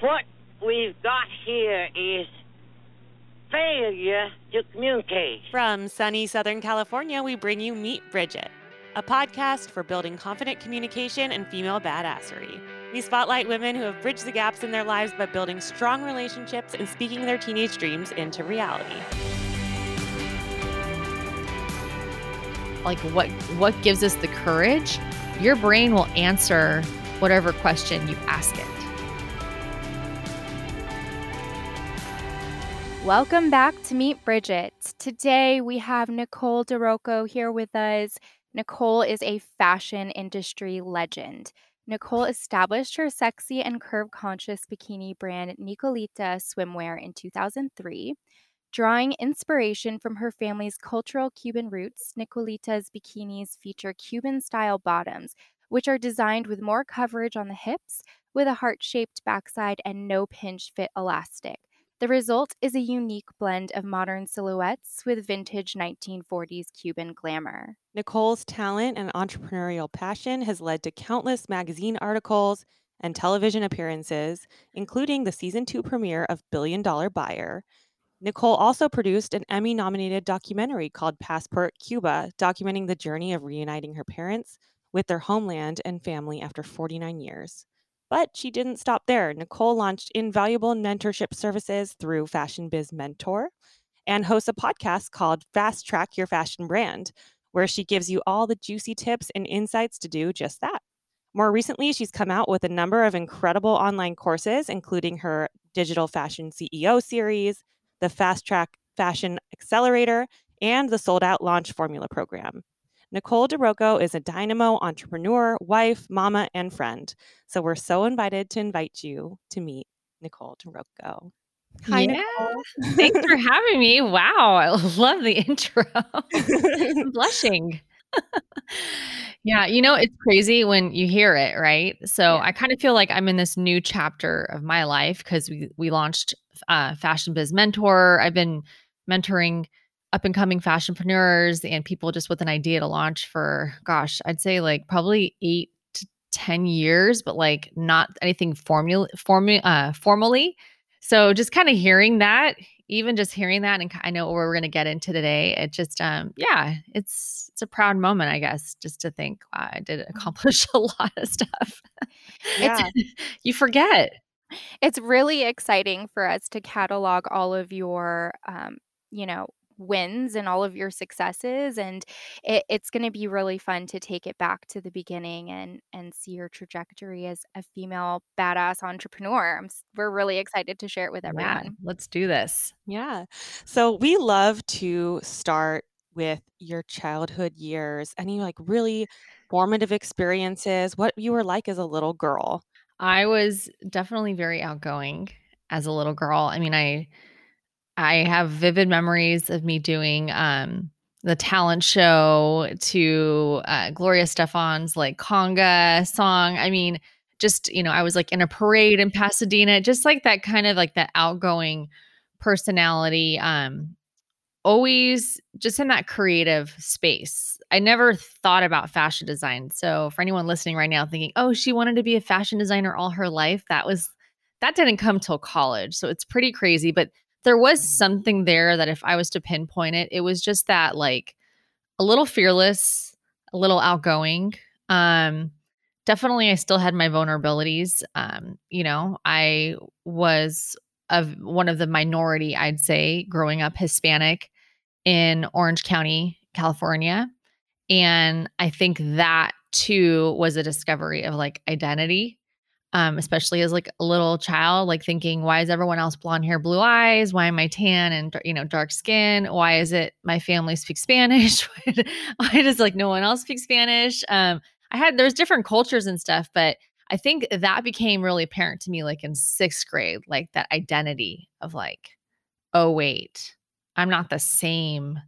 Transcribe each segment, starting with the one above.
what we've got here is failure to communicate. From sunny Southern California, we bring you Meet Bridget, a podcast for building confident communication and female badassery. We spotlight women who have bridged the gaps in their lives by building strong relationships and speaking their teenage dreams into reality. Like what what gives us the courage? Your brain will answer whatever question you ask it. Welcome back to Meet Bridget. Today we have Nicole Di Rocco here with us. Nicole is a fashion industry legend. Nicole established her sexy and curve conscious bikini brand Nicolita Swimwear in 2003. Drawing inspiration from her family's cultural Cuban roots, Nicolita's bikinis feature Cuban style bottoms, which are designed with more coverage on the hips, with a heart shaped backside and no pinch fit elastic. The result is a unique blend of modern silhouettes with vintage 1940s Cuban glamour. Nicole's talent and entrepreneurial passion has led to countless magazine articles and television appearances, including the season two premiere of Billion Dollar Buyer. Nicole also produced an Emmy nominated documentary called Passport Cuba, documenting the journey of reuniting her parents with their homeland and family after 49 years. But she didn't stop there. Nicole launched invaluable mentorship services through Fashion Biz Mentor and hosts a podcast called Fast Track Your Fashion Brand, where she gives you all the juicy tips and insights to do just that. More recently, she's come out with a number of incredible online courses, including her Digital Fashion CEO series, the Fast Track Fashion Accelerator, and the Sold Out Launch Formula program. Nicole Di Rocco is a dynamo entrepreneur, wife, mama, and friend. So we're so invited to invite you to meet Nicole Di Rocco. Hi, yeah. Nicole. Thanks for having me. Wow, I love the intro. I'm blushing. yeah, you know, it's crazy when you hear it, right? So yeah. I kind of feel like I'm in this new chapter of my life because we we launched uh, Fashion Biz Mentor. I've been mentoring up and coming fashionpreneurs and people just with an idea to launch for gosh i'd say like probably eight to ten years but like not anything formula formu- uh, formally. So just kind of hearing that even just hearing that and i know what we're going to get into today it just um yeah it's it's a proud moment i guess just to think wow, i did mm. accomplish a lot of stuff. Yeah. you forget. It's really exciting for us to catalog all of your um, you know wins and all of your successes and it, it's going to be really fun to take it back to the beginning and and see your trajectory as a female badass entrepreneur. I'm, we're really excited to share it with everyone. yeah, let's do this. Yeah. So we love to start with your childhood years any like really formative experiences what you were like as a little girl. I was definitely very outgoing as a little girl. I mean i I have vivid memories of me doing um, the talent show to uh, Gloria Estefan's like conga song. I mean, just, you know, I was like in a parade in Pasadena, just like that kind of like that outgoing personality. Um, always just in that creative space. I never thought about fashion design. So for anyone listening right now thinking, "Oh, she wanted to be a fashion designer all her life." That was that didn't come till college. So it's pretty crazy, but there was something there that if I was to pinpoint it, it was just that like a little fearless, a little outgoing. Um, definitely I still had my vulnerabilities. Um, you know, I was of one of the minority, I'd say, growing up Hispanic in Orange County, California. And I think that too was a discovery of like identity um, especially as like a little child, like thinking, why is everyone else blonde hair, blue eyes? Why am I tan and you know dark skin? Why is it my family speaks Spanish? why does like no one else speak Spanish? Um, I had there's different cultures and stuff, but I think that became really apparent to me like in sixth grade, like that identity of like, oh wait, I'm not the same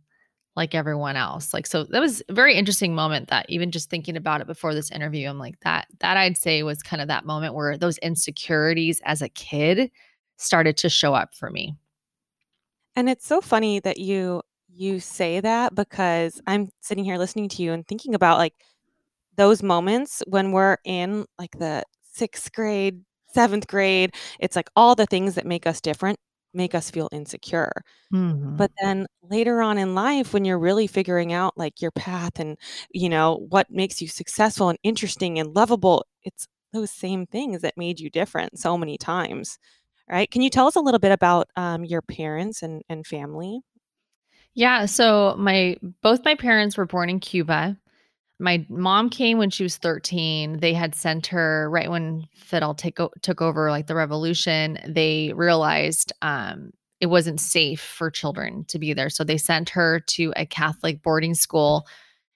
like everyone else. Like so that was a very interesting moment that even just thinking about it before this interview, I'm like that that I'd say was kind of that moment where those insecurities as a kid started to show up for me. And it's so funny that you you say that because I'm sitting here listening to you and thinking about like those moments when we're in like the 6th grade, seventh grade. It's like all the things that make us different make us feel insecure. Mhm. But then later on in life, when you're really figuring out like your path and, you know, what makes you successful and interesting and lovable, it's those same things that made you different so many times. Right? Can you tell us a little bit about um, your parents and, and family? Yeah, so my both my parents were born in Cuba. My mom came when she was 13. They had sent her right when Fidel take o- took over like the revolution. They realized um, it wasn't safe for children to be there. So they sent her to a Catholic boarding school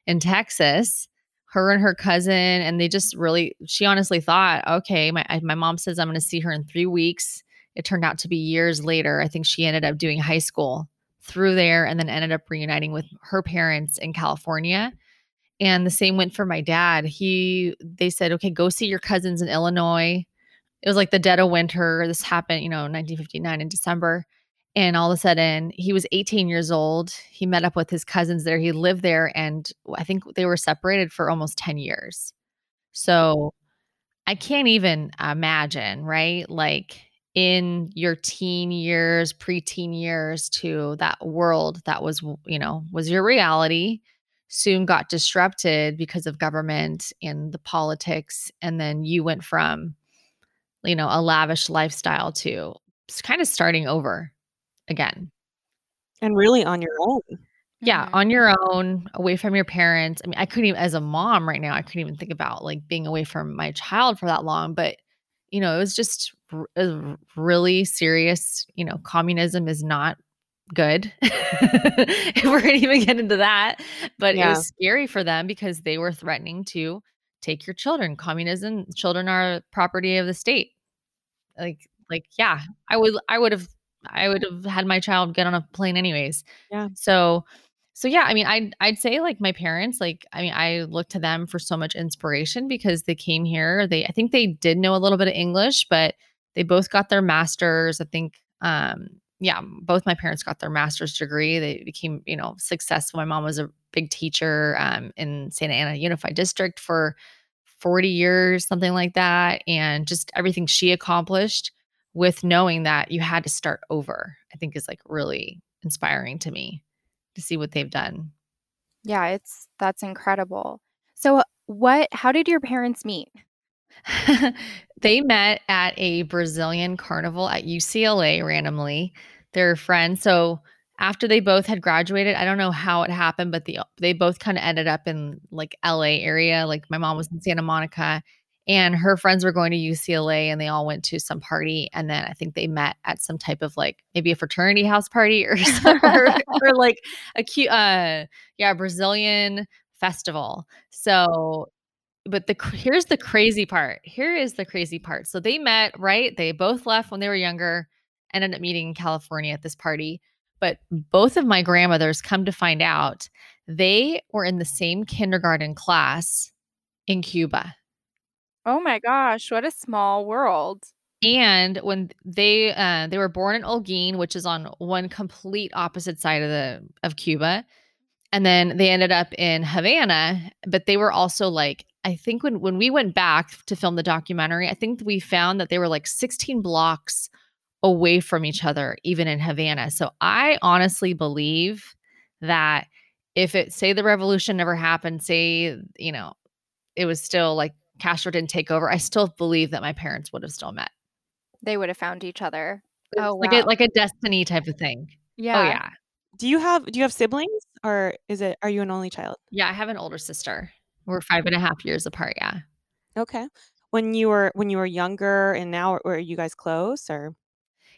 in Texas. Her and her cousin, and they just really, she honestly thought, okay, my my mom says I'm going to see her in three weeks. It turned out to be years later. I think she ended up doing high school through there, and then ended up reuniting with her parents in California. And the same went for my dad. He, they said, okay, go see your cousins in Illinois. It was like the dead of winter. This happened, you know, 1959 in December. And all of a sudden, he was 18 years old. He met up with his cousins there. He lived there, and I think they were separated for almost 10 years. So I can't even imagine, right? Like in your teen years, preteen years to that world that was, you know, was your reality soon got disrupted because of government and the politics. And then you went from, you know, a lavish lifestyle to kind of starting over again. And really on your own. Yeah, Mhm. on your own, away from your parents. I mean, I couldn't even, as a mom right now, I couldn't even think about like being away from my child for that long. But, you know, it was just r- it was r- really serious. You know, communism is not good. if we're going to even get into that. But it was scary for them because they were threatening to take your children. Communism, children are property of the state like like yeah i would i would have i would have had my child get on a plane anyways Yeah. so so yeah i mean i'd i'd say like my parents like i mean i look to them for so much inspiration because they came here they i think they did know a little bit of english but they both got their masters i think um yeah both my parents got their master's degree they became you know successful my mom was a big teacher um in santa ana unified district for 40 years, something like that. And just everything she accomplished with knowing that you had to start over, I think is like really inspiring to me to see what they've done. Yeah, it's that's incredible. So what how did your parents meet? they met at a Brazilian carnival at UCLA randomly. They're friends. So after they both had graduated, I don't know how it happened, but the they both kind of ended up in like LA area. Like my mom was in Santa Monica and her friends were going to UCLA and they all went to some party and then I think they met at some type of like maybe a fraternity house party or or, or like a cute uh yeah, Brazilian festival. So but the here's the crazy part. Here is the crazy part. So they met, right? They both left when they were younger, ended up meeting in California at this party. But both of my grandmothers come to find out they were in the same kindergarten class in Cuba. Oh my gosh, what a small world. And when they uh, they were born in Holguin, which is on one complete opposite side of the of Cuba, and then they ended up in Havana. But they were also like I think when when we went back to film the documentary, I think we found that they were like 16 blocks away from each other, even in Havana. So I honestly believe that if it say the revolution never happened, say you know it was still like Castro didn't take over, I still believe that my parents would have still met. They would have found each other. It's Oh, like a like a destiny type of thing. Oh, yeah. Oh yeah. Do you have do you have siblings or is it are you an only child? Yeah, I have an older sister. We're five and a half years apart, yeah. Okay. When you were when you were younger and now are you guys close or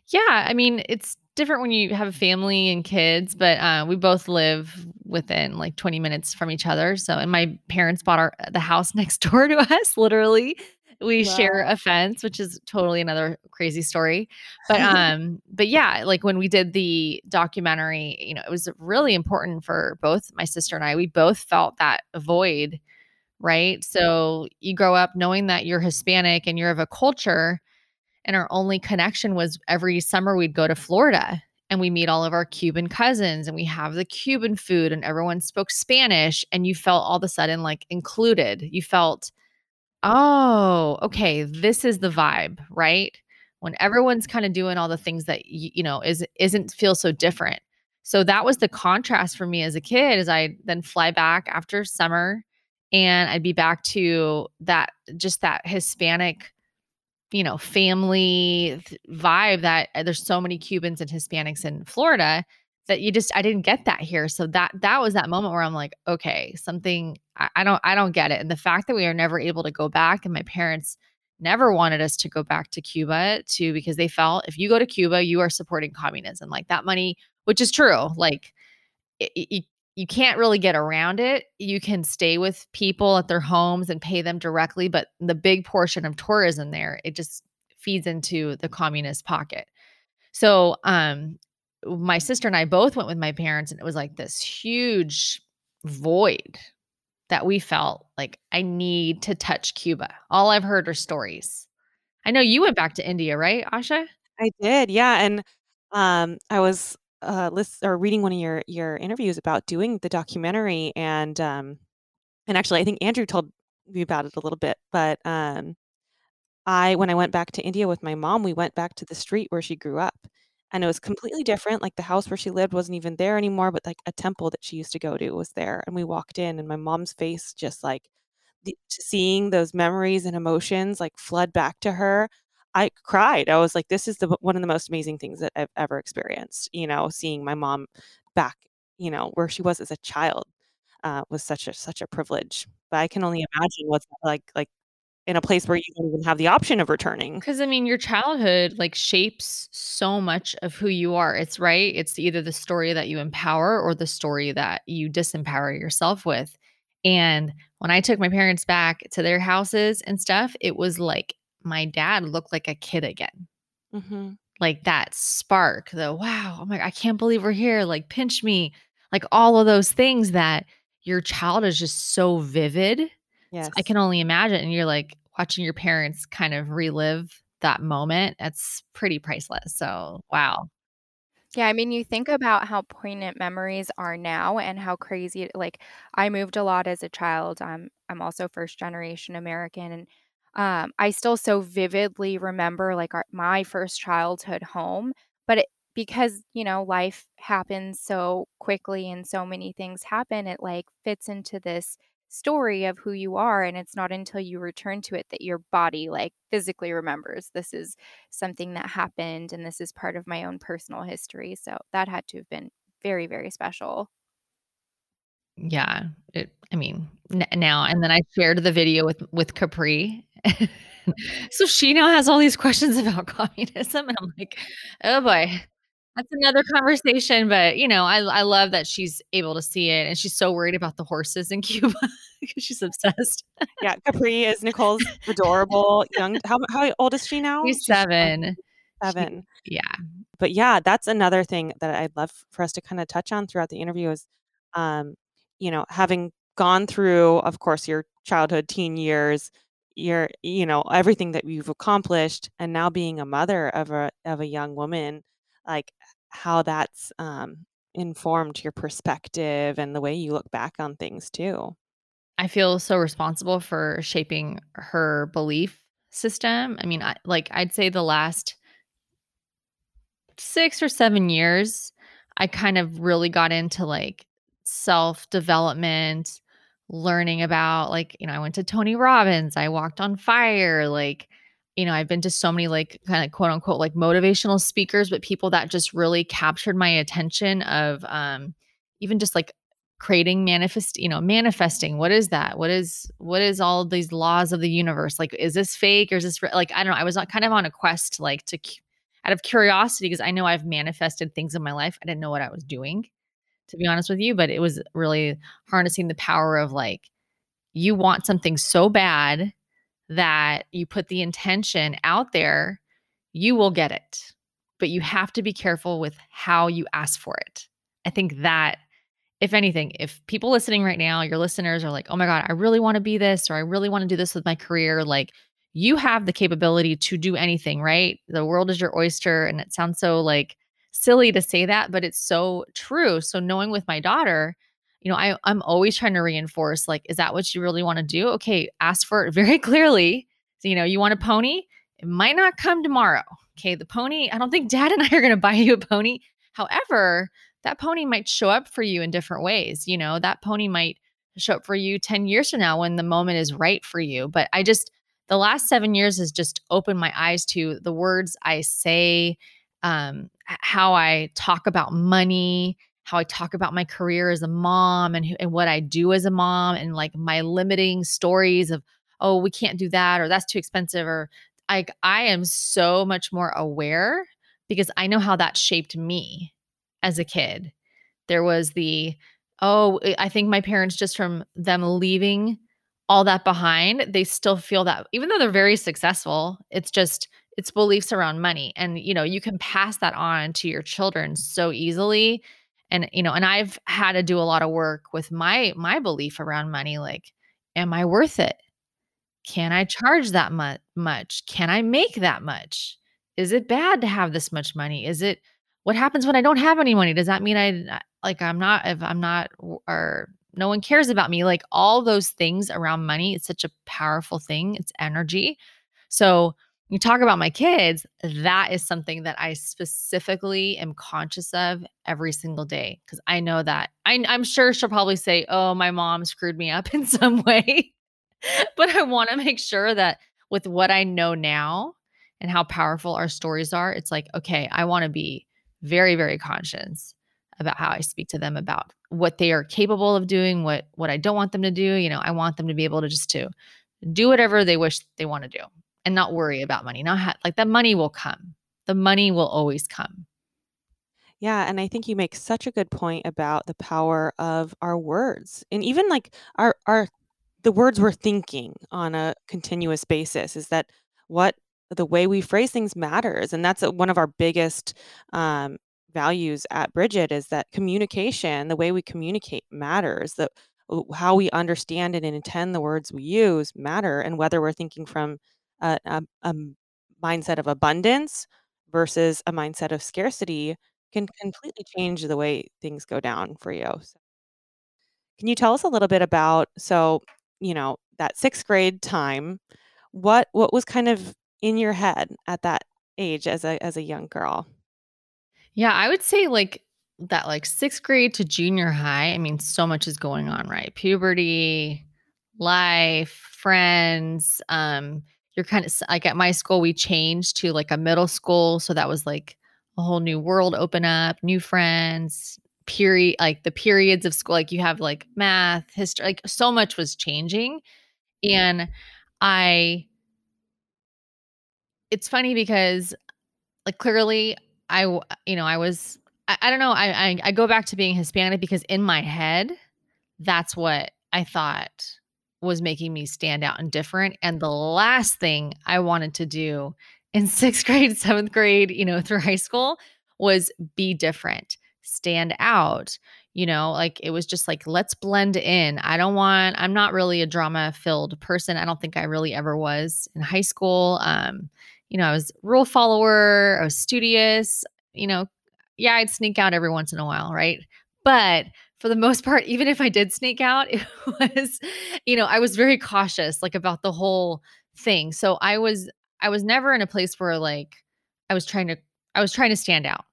Yeah, I mean, it's different when you have a family and kids, but uh, we both live within like 20 minutes from each other. So, and my parents bought our the house next door to us, literally. We share a fence, which is totally another crazy story. But um, but yeah, like when we did the documentary, you know, it was really important for both my sister and I. We both felt that void, right? So you grow up knowing that you're Hispanic and you're of a culture and our only connection was every summer we'd go to Florida and we meet all of our Cuban cousins and we have the Cuban food and everyone spoke Spanish and you felt all of a sudden like included. You felt Oh, okay. This is the vibe, right? When everyone's kind of doing all the things that you know is isn't feel so different. So that was the contrast for me as a kid. As I then fly back after summer, and I'd be back to that just that Hispanic, you know, family vibe. That uh, there's so many Cubans and Hispanics in Florida that you just I didn't get that here. So that that was that moment where I'm like, okay, something I, I don't I don't get it. And the fact that we are never able to go back and my parents never wanted us to go back to Cuba to because they felt if you go to Cuba, you are supporting communism. Like that money, which is true. Like it, it, you can't really get around it. You can stay with people at their homes and pay them directly, but the big portion of tourism there, it just feeds into the communist pocket. So, um, my sister and I both went with my parents, and it was like this huge void that we felt like I need to touch Cuba. All I've heard are stories. I know you went back to India, right, Asha? I did, yeah, and, um, I was, uh, lis or reading one of your your interviews about doing the documentary, and, um and actually, I think Andrew told me about it a little bit, but, um I when I went back to India with my mom, we went back to the street where she grew up, and it was completely different, like, the house where she lived wasn't even there anymore, but, like, a temple that she used to go to was there, and we walked in, and my mom's face just, like the seeing those memories and emotions, like, flood back to her, I cried. I was like, "This is the one of the most amazing things that I've ever experienced," you know, seeing my mom back, you know, where she was as a child, uh, was such a such a privilege, but I can only imagine what's like like in a place where you don't even have the option of returning. Because I mean, your childhood like shapes so much of who you are. It's right. It's either the story that you empower or the story that you disempower yourself with. And when I took my parents back to their houses and stuff, it was like my dad looked like a kid again. Mhm. Like that spark, the wow, oh my, I can't believe we're here. Like pinch me, like all of those things that your child is just so vivid so I can only imagine, and you're like watching your parents kind of relive that moment. That's pretty priceless. So, wow. Yeah, I mean, you think about how poignant memories are now and how crazy like I moved a lot as a child. I'm I'm also first generation American and um I still so vividly remember like our, my first childhood home, but it because, you know, life happens so quickly and so many things happen, it like fits into this story of who you are and it's not until you return to it that your body like physically remembers this is something that happened and this is part of my own personal history. So that had to have been very, very special. Yeah. It, I mean, n- now and then I shared the video with with Capri. so she now has all these questions about communism, and I'm like, oh boy, that's another conversation. But you know, I I love that she's able to see it, and she's so worried about the horses in Cuba because she's obsessed. Yeah, Capri is Nicole's adorable young how how old is she now? She's She's uh, seven. She, 7. yeah, But yeah, that's another thing that I'd love for us to kinda touch on throughout the interview is, um, you know, having gone through, of course, your childhood, teen years, your you know, everything that you've accomplished, and now being a mother of a of a young woman, like, how that's, um, informed your perspective and the way you look back on things too. I feel so responsible for shaping her belief system. I mean, I, like I'd say the last 6 or 7 years, I kind of really got into, like, self-development, learning about, like, you know, I went to Tony Robbins, I walked on fire, like, you know, I've been to so many, like, kinda quote, unquote, like, motivational speakers, but people that just really captured my attention of, um, even just, like, creating manifest you know, manifesting, what is that? What is what is all these laws of the universe? Like, is this fake or is this re like, I don't know, I was, kind of on a quest, like, to out of curiosity because I know I've manifested things in my life. I didn't know what I was doing, to be honest with you, but it was really harnessing the power of like you want something so bad that you put the intention out there, you will get it. But you have to be careful with how you ask for it. I think that if anything, if people listening right now, your listeners are like, oh my God, I really want to be this, or I really want to do this with my career, like you have the capability to do anything, right? The world is your oyster. And it sounds so like silly to say that, but it's so true. So, knowing with my daughter, you know, I, I'm always trying to reinforce like, is that what you really want to do? Okay, ask for it very clearly. So, you know, you want a pony? It might not come tomorrow. Okay, the pony, I don't think dad and I are going to buy you a pony. However, that pony might show up for you in different ways. You know, that pony might show up for you 10 years from now when the moment is right for you. But I just, the last seven years has just opened my eyes to the words I say, um, how I talk about money, how I talk about my career as a mom and, and what I do as a mom and like my limiting stories of, oh, we can't do that or that's too expensive or I I am so much more aware because I know how that shaped me as a kid. There was the oh, I think my parents just from them leaving all that behind, they still feel that even though they're very successful, it's just it's beliefs around money and you know, you can pass that on to your children so easily and you know and i've had to do a lot of work with my my belief around money like am i worth it? Can i charge that mu- much? Can i make that much? Is it bad to have this much money? Is it what happens when i don't have any money? Does that mean i like i'm not if i'm not or no one cares about me? Like all those things around money it's such a powerful thing it's energy. So you talk about my kids, that is something that I specifically am conscious of every single day because I know that I, I'm sure she'll probably say, Oh, my mom screwed me up in some way. but I want to make sure that with what I know now and how powerful our stories are, it's like, okay, I want to be very, very conscious about how I speak to them about what they are capable of doing, what what I don't want them to do. You know, I want them to be able to just to do whatever they wish they want to do and not worry about money. Not ha- like the money will come. The money will always come. Yeah, and I think you make such a good point about the power of our words. And even like our our the words we're thinking on a continuous basis is that what the way we phrase things matters and that's one of our biggest um, values at Bridget is that communication, the way we communicate matters. That how we understand and intend the words we use matter and whether we're thinking from a, a, a mindset of abundance versus a mindset of scarcity can completely change the way things go down for you. So, can you tell us a little bit about so you know that sixth grade time? What what was kind of in your head at that age as a as a young girl? Yeah, I would say like that like sixth grade to junior high. I mean, so much is going on, right? Puberty, life, friends, um, you're kind of like at my school we changed to like a middle school so that was like a whole new world open up new friends period like the periods of school like you have like math history like so much was changing and i it's funny because like clearly i you know i was i, I don't know I, I i go back to being hispanic because in my head that's what i thought was making me stand out and different. And the last thing I wanted to do in sixth grade, seventh grade, you know, through high school was be different, stand out. You know, like it was just like, let's blend in. I don't want, I'm not really a drama filled person. I don't think I really ever was in high school. Um, you know, I was rule follower, I was studious, you know, yeah, I'd sneak out every once in a while, right? But for the most part, even if I did sneak out, it was, you know, I was very cautious like about the whole thing. So I was I was never in a place where like I was trying to I was trying to stand out.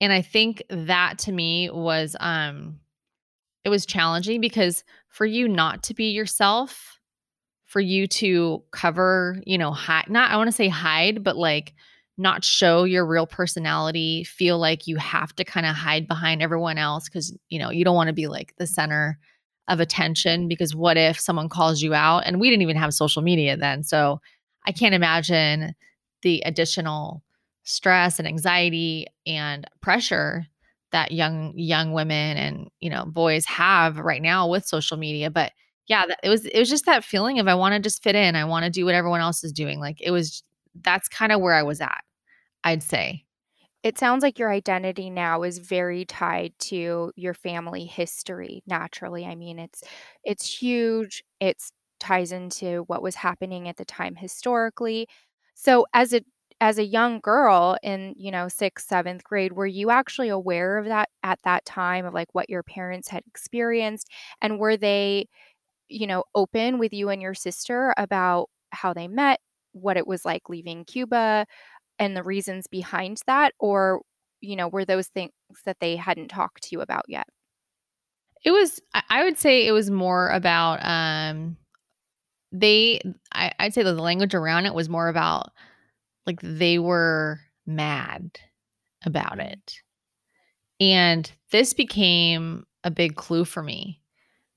And I think that to me was um it was challenging because for you not to be yourself, for you to cover, you know, hide not I want to say hide, but like not show your real personality, feel like you have to kind of hide behind everyone else because, you know, you don't want to be like the center of attention because what if someone calls you out? And we didn't even have social media then. So I can't imagine the additional stress and anxiety and pressure that young young women and you know boys have right now with social media but yeah it was it was just that feeling of i want to just fit in i want to do what everyone else is doing like it was that's kind of where i was at I'd say. It sounds like your identity now is very tied to your family history naturally. I mean, it's it's huge. It's ties into what was happening at the time historically. So as a as a young girl in, you know, 6th, 7th grade, were you actually aware of that at that time of, like, what your parents had experienced? And were they, you know, open with you and your sister about how they met, what it was like leaving Cuba, and the reasons behind that? Or, you know, were those things that they hadn't talked to you about yet? It was I would say it was more about, um they I I'd say that the language around it was more about, like, they were mad about it. And this became a big clue for me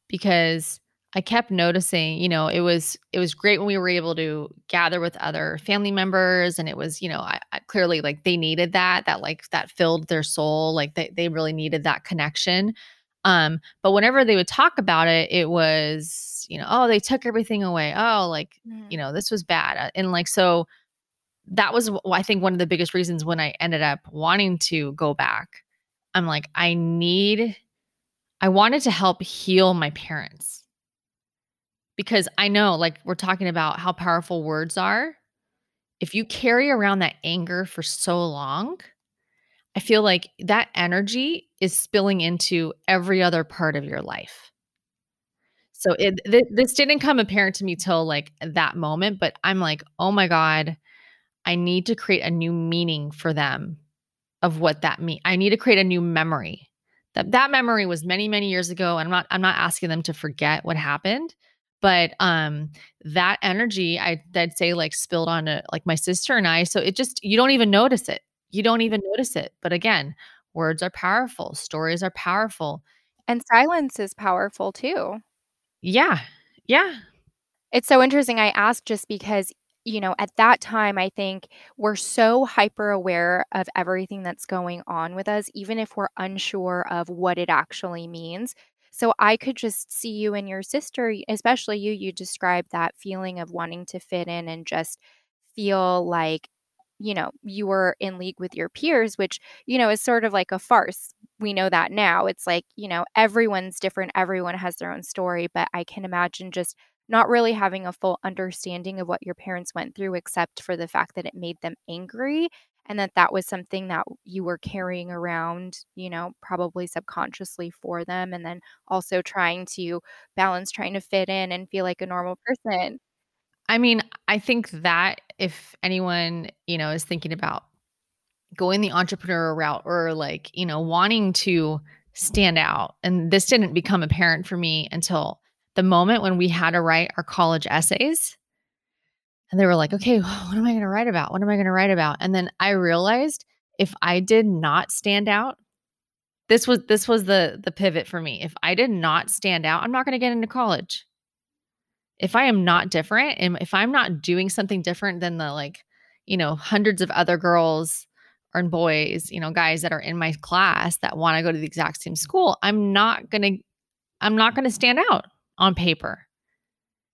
because I kept noticing, you know, it was it was great when we were able to gather with other family members and it was, you know, I, I clearly like they needed that that like that filled their soul, like they they really needed that connection. Um but whenever they would talk about it, it was, you know, oh, they took everything away. Oh, like, you Mm. know, this was bad. Uh, And like so that was I think one of the biggest reasons when I ended up wanting to go back. I'm like I need I wanted to help heal my parents because I know, like, we're talking about how powerful words are. If you carry around that anger for so long, I feel like that energy is spilling into every other part of your life. So it th- this didn't come apparent to me till like that moment, but I'm like, oh my god, I need to create a new meaning for them of what that mean. I need to create a new memory. That that memory was many many years ago. And I'm not I'm not asking them to forget what happened, but um that energy I I'd say like spilled onto like my sister and I. So it just you don't even notice it. You don't even notice it. But again, words are powerful. Stories are powerful. And silence is powerful too. Yeah. Yeah. It's so interesting I asked just because, you know, at that time, I think we're so hyper aware of everything that's going on with us, even if we're unsure of what it actually means. So I could just see you and your sister, especially you, you described that feeling of wanting to fit in and just feel like, you know, you were in league with your peers, which, you know, is sort of like a farce. We know that now. It's like, you know, everyone's different, everyone has their own story, but I can imagine just not really having a full understanding of what your parents went through except for the fact that it made them angry and that that was something that you were carrying around, you know, probably subconsciously for them and then also trying to balance trying to fit in and feel like a normal person. I mean, I think that if anyone, you know, is thinking about going the entrepreneur route or like, you know, wanting to stand out. And this didn't become apparent for me until the moment when we had to write our college essays. And they were like, okay, what am I going to write about? What am I going to write about? And then I realized if I did not stand out, this was this was the the pivot for me. If I did not stand out, I'm not going to get into college. If I am not different and if I'm not doing something different than the like, you know, hundreds of other girls and boys, you know, guys that are in my class that want to go to the exact same school, I'm not going to I'm not going to stand out on paper.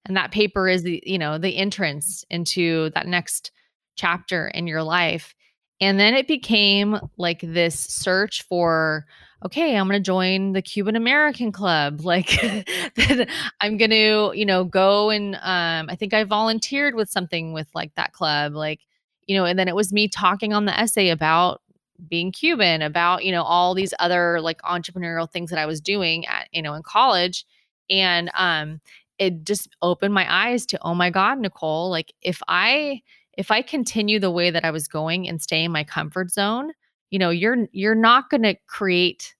And that paper is the, you know, the entrance into that next chapter in your life. And then it became like this search for, okay, I'm going to join the Cuban American Club. Like I'm going to, you know, go and um I think I volunteered with something with like that club like, you know, and then it was me talking on the essay about being Cuban, about, you know, all these other like entrepreneurial things that I was doing at, you know, in college. And um it just opened my eyes to oh my god nicole like if i if i continue the way that i was going and stay in my comfort zone you know you're you're not going to create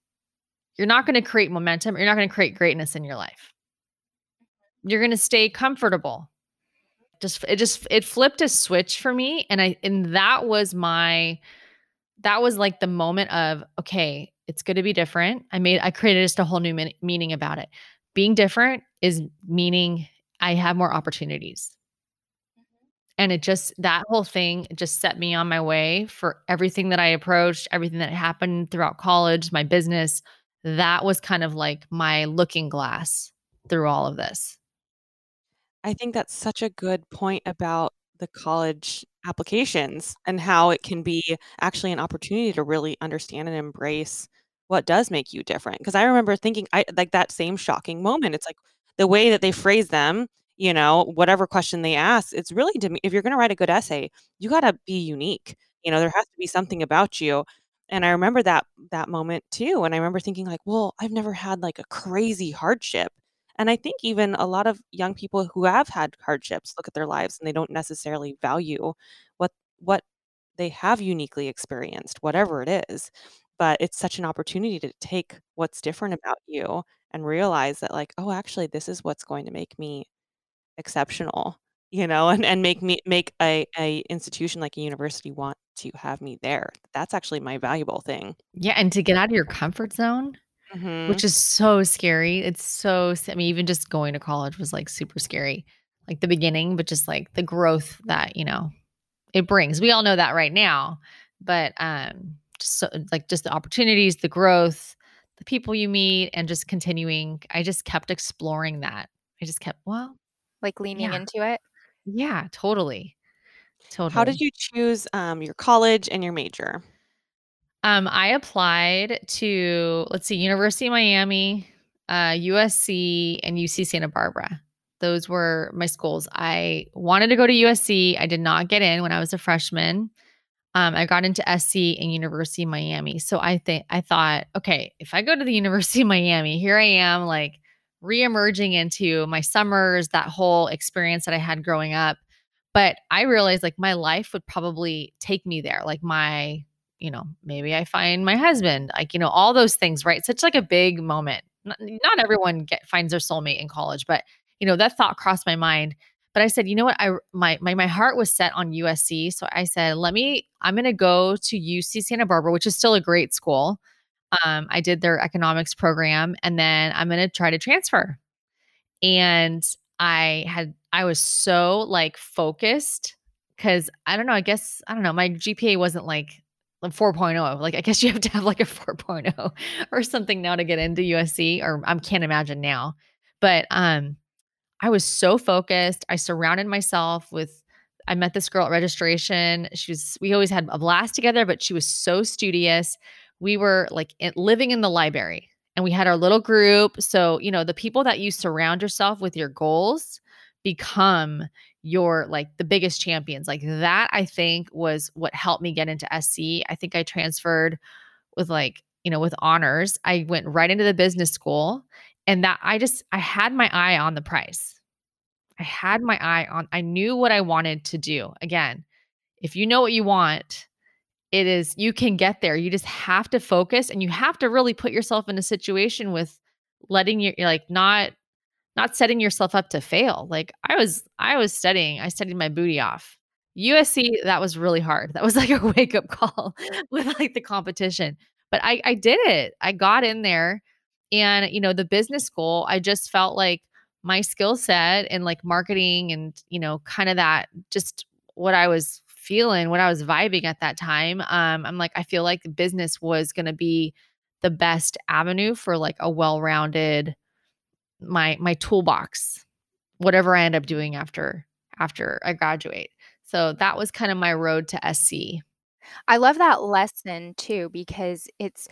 you're not going to create momentum you're not going to create greatness in your life. You're going to stay comfortable. Just it just it flipped a switch for me and i and that was my that was like the moment of okay it's going to be different. I made i created just a whole new mean- meaning about it being different is meaning i have more opportunities. Mm-hmm. And it just that whole thing just set me on my way for everything that i approached everything that happened throughout college my business. That was kind of like my looking glass through all of this. I think that's such a good point about the college applications and how it can be actually an opportunity to really understand and embrace what does make you different. Because I remember thinking I like that same shocking moment. It's like the way that they phrase them, you know, whatever question they ask, it's really to me if you're gonna write a good essay, you gotta be unique. You know, there has to be something about you. And I remember that that moment too. And I remember thinking like, well, I've never had like a crazy hardship. And I think even a lot of young people who have had hardships look at their lives and they don't necessarily value what what they have uniquely experienced, whatever it is. But it's such an opportunity to take what's different about you and realize that like, oh, actually this is what's going to make me exceptional, you know, and and make me make a a institution like a university want to have me there. That's actually my valuable thing. Yeah, and to get out of your comfort zone, Mhm. which is so scary. It's so i mean, even just going to college was, like, super scary, like, the beginning, but just, like, the growth that, you know, it brings. We all know that right now, but, um, so like, just the opportunities, the growth, the people you meet, and just continuing I just kept exploring that. I just kept well, Like leaning yeah. into it? Yeah, totally. Totally. How did you choose, um, your college and your major? Um, I applied to, let's see, University of Miami, uh, USC, and UC Santa Barbara. Those were my schools. I wanted to go to USC. I did not get in when I was a freshman. Um, I got into SC and University of Miami. So I think I thought, okay, if I go to the University of Miami, here I am, like re-emerging into my summers, that whole experience that I had growing up. But I realized like my life would probably take me there. Like my, you know, maybe I find my husband, like, you know, all those things, right? Such like a big moment. Not, not everyone get finds their soulmate in college, but you know, that thought crossed my mind. But I said, you know what? I my my my heart was set on USC. So I said, let me, I'm gonna go to UC Santa Barbara, which is still a great school. Um, I did their economics program, and then I'm gonna try to transfer. And I had I was so like focused because I don't know, I guess I don't know, my GPA wasn't like a 4.0. Like I guess you have to have like a 4.0 or something now to get into USC, or I can't imagine now. But um I was so focused. I surrounded myself with I met this girl at registration. She was we always had a blast together, but she was so studious. We were like living in the library and we had our little group. So, you know, the people that you surround yourself with your goals become your like the biggest champions. Like that I think was what helped me get into SC. I think I transferred with like, you know, with honors. I went right into the business school and that I just I had my eye on the price. I had my eye on I knew what I wanted to do. Again, if you know what you want, it is you can get there. You just have to focus and you have to really put yourself in a situation with letting your like not not setting yourself up to fail. Like I was I was studying. I studied my booty off. USC that was really hard. That was like a wake up call with like the competition. But I I did it. I got in there and you know the business school I just felt like my skill set and like marketing and you know kind of that just what I was feeling, what I was vibing at that time. Um I'm like I feel like the business was going to be the best avenue for like a well-rounded my my toolbox whatever I end up doing after after I graduate. So that was kind of my road to SC. I love that lesson too because it's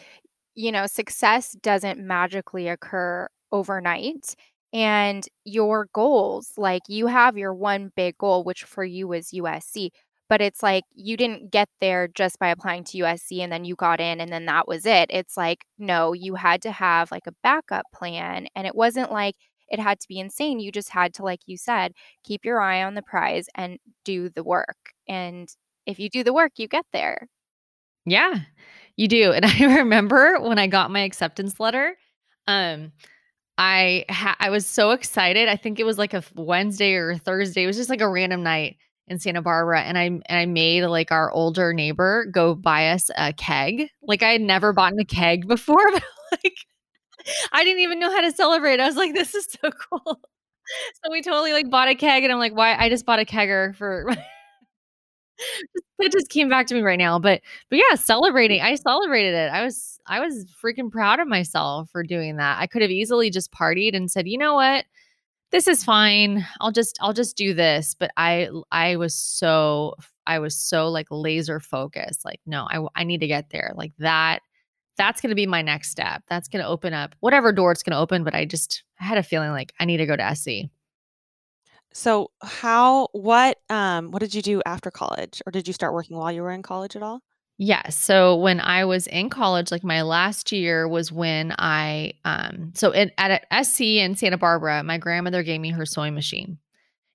you know, success doesn't magically occur overnight. And your goals, like you have your one big goal, which for you was USC, but it's like you didn't get there just by applying to USC and then you got in and then that was it. It's like, no, you had to have like a backup plan. And it wasn't like it had to be insane. You just had to, like you said, keep your eye on the prize and do the work. And if you do the work, you get there. Yeah, you do. And I remember when I got my acceptance letter, um, I ha- I was so excited. I think it was like a Wednesday or a Thursday. It was just like a random night in Santa Barbara, and I and I made like our older neighbor go buy us a keg. Like I had never bought a keg before, but like I didn't even know how to celebrate. I was like, this is so cool. So we totally like bought a keg, and I'm like, why? I just bought a kegger for That just came back to me right now, but but yeah, celebrating. Mm. I celebrated it. I was I was freaking proud of myself for doing that. I could have easily just partied and said, "You know what? This is fine. I'll just I'll just do this." But I I was so I was so like laser focused. Like, no, I I need to get there. Like that that's going to be my next step. That's going to open up whatever door it's going to open, but I just I had a feeling like I need to go to SC. So how what um what did you do after college or did you start working while you were in college at all? Yes. So when I was in college, like my last year was when I um so in, at SC in Santa Barbara, my grandmother gave me her sewing machine.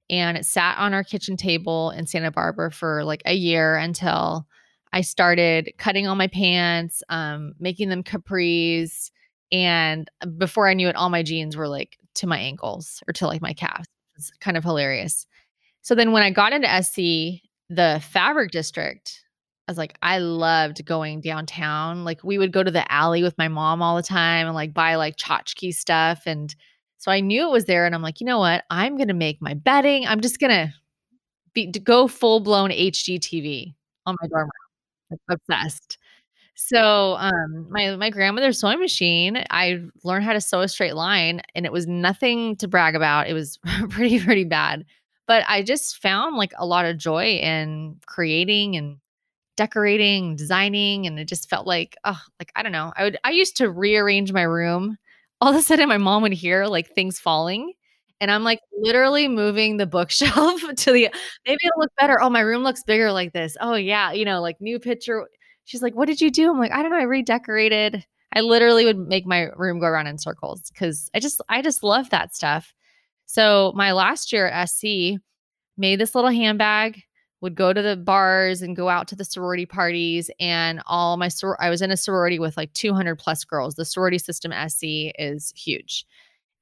And it sat on our kitchen table in Santa Barbara for like a year until I started cutting all my pants, um, making them capris, and before I knew it, all my jeans were like to my ankles or to like my calves. It's kind of hilarious. So then when I got into SC, the fabric district, I was like, I loved going downtown. Like we would go to the alley with my mom all the time and like buy like tchotchke stuff. And so I knew it was there. And I'm like, you know what? I'm gonna make my bedding. I'm just gonna be to go full blown HGTV on my dorm room. Obsessed. So, um, my my grandmother's sewing machine, I learned how to sew a straight line, and it was nothing to brag about. It was pretty, pretty bad. But I just found like a lot of joy in creating and decorating, designing, and it just felt like, oh, like I don't know. I would I used to rearrange my room. All of a sudden my mom would hear like things falling. And I'm like literally moving the bookshelf to the maybe it'll look better. Oh, my room looks bigger like this. Oh yeah, you know, like new picture. She's like, "What did you do?" I'm like, "I don't know. I redecorated." I literally would make my room go around in circles because I just I just love that stuff. So my last year at SC made this little handbag, would go to the bars and go out to the sorority parties and all my sor- I was in a sorority with like 200 plus girls. The sorority system SC is huge.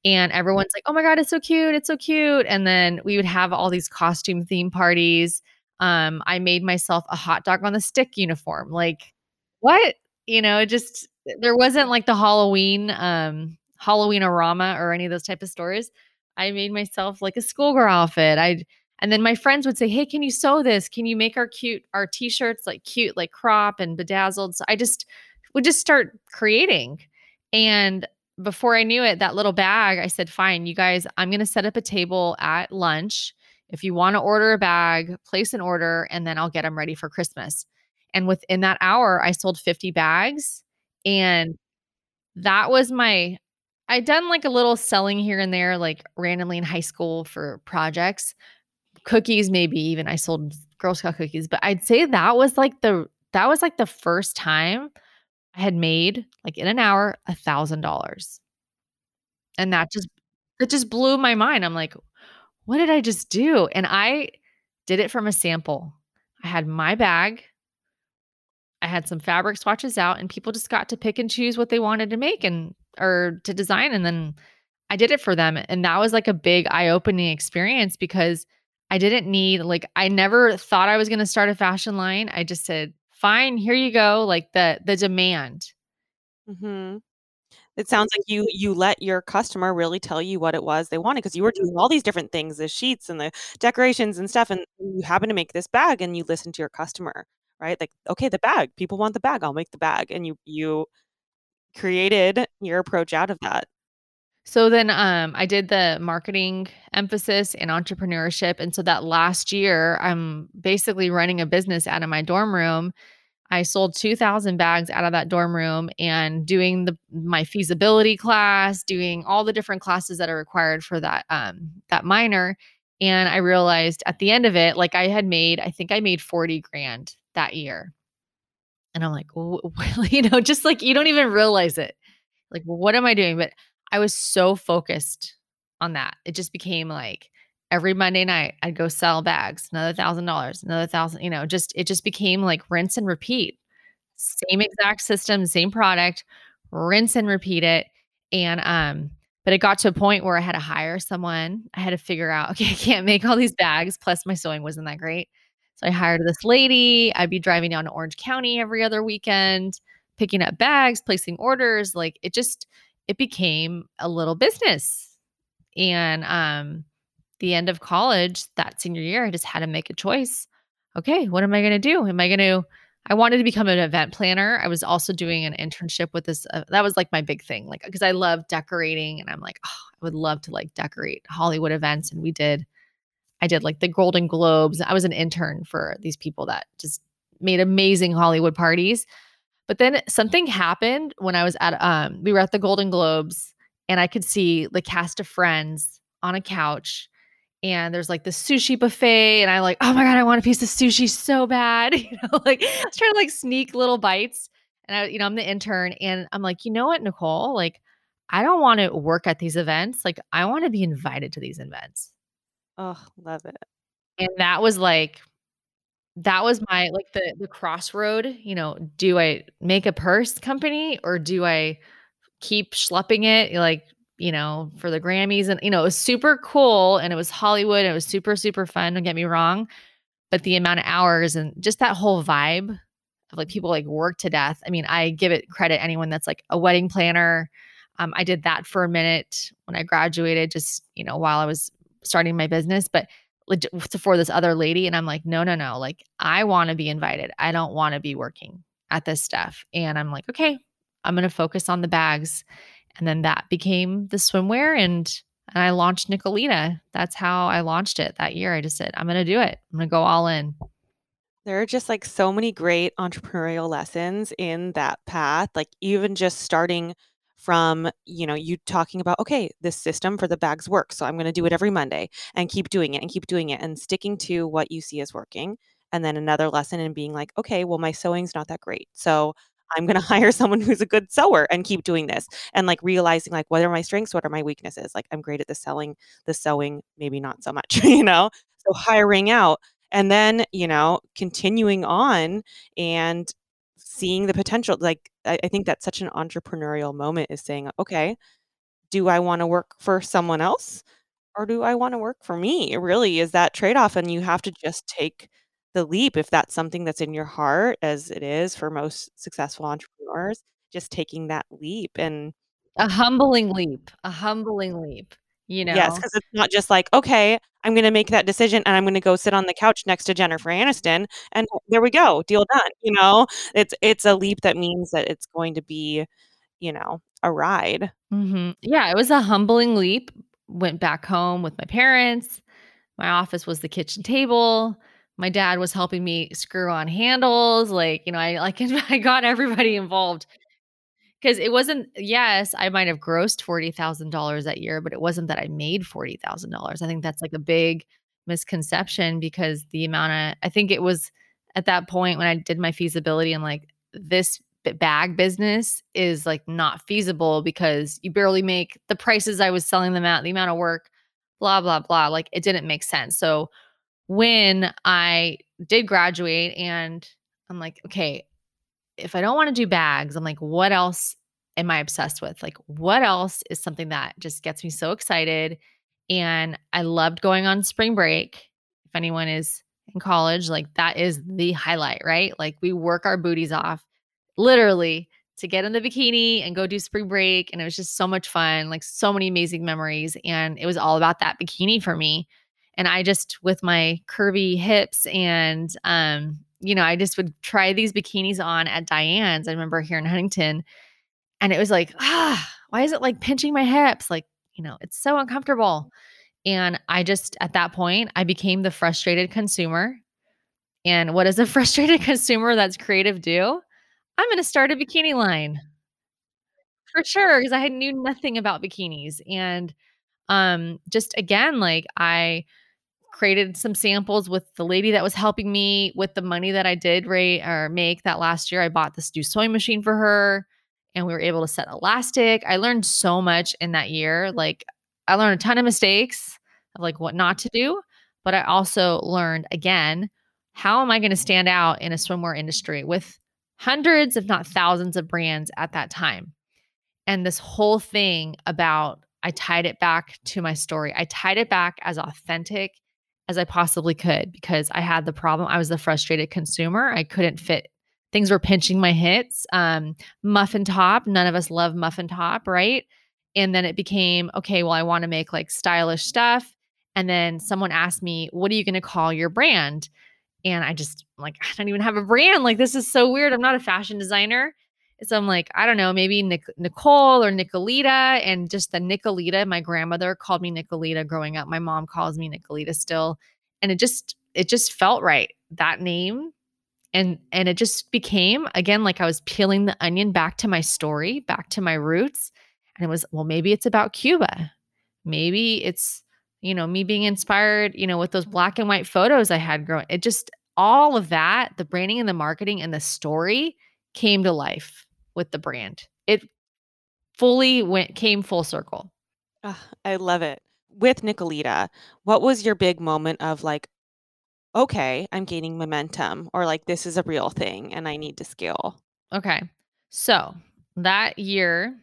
And everyone's like, "Oh my god, it's so cute. It's so cute." And then we would have all these costume theme parties. Um, I made myself a hot dog on the stick uniform. Like, what? You know, it just there wasn't like the Halloween um Halloween-orama or any of those type of stores. I made myself like a schoolgirl outfit. I and then my friends would say, "Hey, can you sew this? Can you make our cute our t-shirts like cute like crop and bedazzled?" So I just would just start creating. And before I knew it, that little bag, I said, "Fine, you guys, I'm going to set up a table at lunch. If you want to order a bag, place an order and then I'll get them ready for Christmas." And within that hour, I sold 50 bags and that was my I'd done like a little selling here and there like randomly in high school for projects cookies maybe even I sold Girl Scout cookies, but I'd say that was like the that was like the first time I had made like in an hour a thousand dollars. And that just it just blew my mind. I'm like, what did I just do? And I did it from a sample. I had my bag, I had some fabric swatches out, and people just got to pick and choose what they wanted to make and or to design. And then I did it for them. And that was like a big eye-opening experience because I didn't need like I never thought I was going to start a fashion line. I just said, "Fine, here you go." Like the the demand. Mhm. It sounds like you you let your customer really tell you what it was they wanted because you were doing all these different things, the sheets and the decorations and stuff, and you happen to make this bag and you listen to your customer, right? Like, okay, the bag, people want the bag, I'll make the bag, and you you created your approach out of that. So then um I did the marketing emphasis and entrepreneurship and so that last year I'm basically running a business out of my dorm room. I sold 2000 bags out of that dorm room and doing the my feasibility class, doing all the different classes that are required for that um that minor and I realized at the end of it like I had made I think I made 40 grand that year. And I'm like, well, you know, just like you don't even realize it. Like, well, what am I doing? But I was so focused on that. It just became like every Monday night I'd go sell bags, another thousand dollars, another thousand, you know, just it just became like rinse and repeat. Same exact system, same product, rinse and repeat it. And um, but it got to a point where I had to hire someone. I had to figure out, okay, I can't make all these bags, plus my sewing wasn't that great. So I hired this lady. I'd be driving down to Orange County every other weekend, picking up bags, placing orders. Like it just it became a little business. And um the end of college, that senior year, I just had to make a choice. Okay, what am I going to do? Am I going to I wanted to become an event planner. I was also doing an internship with this uh, that was like my big thing. Like cuz I love decorating and I'm like, oh, I would love to like decorate Hollywood events and we did I did like the Golden Globes. I was an intern for these people that just made amazing Hollywood parties. But then something happened when I was at um we were at the Golden Globes and I could see the cast of friends on a couch and there's like the sushi buffet and i like oh my god i want a piece of sushi so bad. You know like i was trying to like sneak little bites and i you know i'm the intern and i'm like you know what nicole? Like i don't want to work at these events. Like i want to be invited to these events. Oh, love it. and that was like that was my like the the crossroad you know do i make a purse company or do i keep schlepping it like you know for the grammys and you know it was super cool and it was hollywood and it was super super fun don't get me wrong but the amount of hours and just that whole vibe of like people like work to death. I mean i give it credit anyone that's like a wedding planner. Um, i did that for a minute when i graduated just you know while i was starting my business but for this other lady and i'm like no no no like i want to be invited. I don't want to be working at this stuff. And i'm like okay i'm going to focus on the bags and then that became the swimwear and and i launched nicolita that's how i launched it that year i just said i'm going to do it i'm going to go all in There are just like so many great entrepreneurial lessons in that path. Like even just starting from, you know, you talking about, okay, this system for the bags works. So I'm going to do it every Monday and keep doing it and keep doing it and sticking to what you see as working. And then another lesson in being like, okay, well, my sewing's not that great. So I'm going to hire someone who's a good sewer and keep doing this. And like realizing like what are my strengths, what are my weaknesses? Like I'm great at the selling, the sewing, maybe not so much, you know? So hiring out and then you know continuing on and seeing the potential like I, I think that's such an entrepreneurial moment is saying okay do i want to work for someone else or do i want to work for me it really is that trade-off and you have to just take the leap if that's something that's in your heart as it is for most successful entrepreneurs just taking that leap and a humbling leap a humbling leap you know. Yes, because it's not just like, "Okay, I'm gonna make that decision, and I'm gonna go sit on the couch next to Jennifer Aniston, and there we go, deal done," you know? It's it's a leap that means that it's going to be, you know, a ride. hmm yeah it was a humbling leap went back home with my parents my office was the kitchen table my dad was helping me screw on handles like you know i like i got everybody involved Because it wasn't yes, I might have grossed $40,000 that year, but it wasn't that I made $40,000. I think that's, like, a big misconception because the amount of I think it was at that point when I did my feasibility, I'm like, "This bag business is, like, not feasible because you barely make the prices I was selling them at, the amount of work, blah, blah, blah." Like, it didn't make sense. So, when I did graduate and I'm like, "Okay, if I don't want to do bags, I'm like, what else am I obsessed with? Like, what else is something that just gets me so excited? And I loved going on spring break. If anyone is in college, like that is the highlight, right? Like we work our booties off literally to get in the bikini and go do spring break. And it was just so much fun, like so many amazing memories. And it was all about that bikini for me. And I just, with my curvy hips and, um, you know, I just would try these bikinis on at Diane's. I remember here in Huntington, and it was like, ah, why is it like pinching my hips? Like, you know, it's so uncomfortable. And I just, at that point, I became the frustrated consumer. And what does a frustrated consumer that's creative do? I'm going to start a bikini line for sure because I knew nothing about bikinis. And um, just again, like I created some samples with the lady that was helping me with the money that I did rate or make that last year. I bought this new sewing machine for her and we were able to set elastic. I learned so much in that year. Like I learned a ton of mistakes of like what not to do, but I also learned again, how am I going to stand out in a swimwear industry with hundreds if not thousands of brands at that time? And this whole thing about I tied it back to my story. I tied it back as authentic as I possibly could because I had the problem. I was the frustrated consumer. I couldn't fit. Things were pinching my hits. Um, muffin top. None of us love muffin top, right? And then it became okay. Well, I want to make like stylish stuff. And then someone asked me, "What are you going to call your brand?" And I just like I don't even have a brand. Like this is so weird. I'm not a fashion designer. So I'm like, I don't know, maybe Nic- Nicole or Nicolita. And just the Nicolita, my grandmother called me Nicolita growing up. My mom calls me Nicolita still. And it just, it just felt right. That name. And and it just became again like I was peeling the onion back to my story, back to my roots. And it was, well, maybe it's about Cuba. Maybe it's you know, me being inspired, you know, with those black and white photos I had growing. It just all of that, the branding and the marketing and the story came to life with the brand. It fully went came full circle. Ugh, I love it. With Nicolita, what was your big moment of like, okay, I'm gaining momentum, or like this is a real thing and I need to scale? Okay. So that year,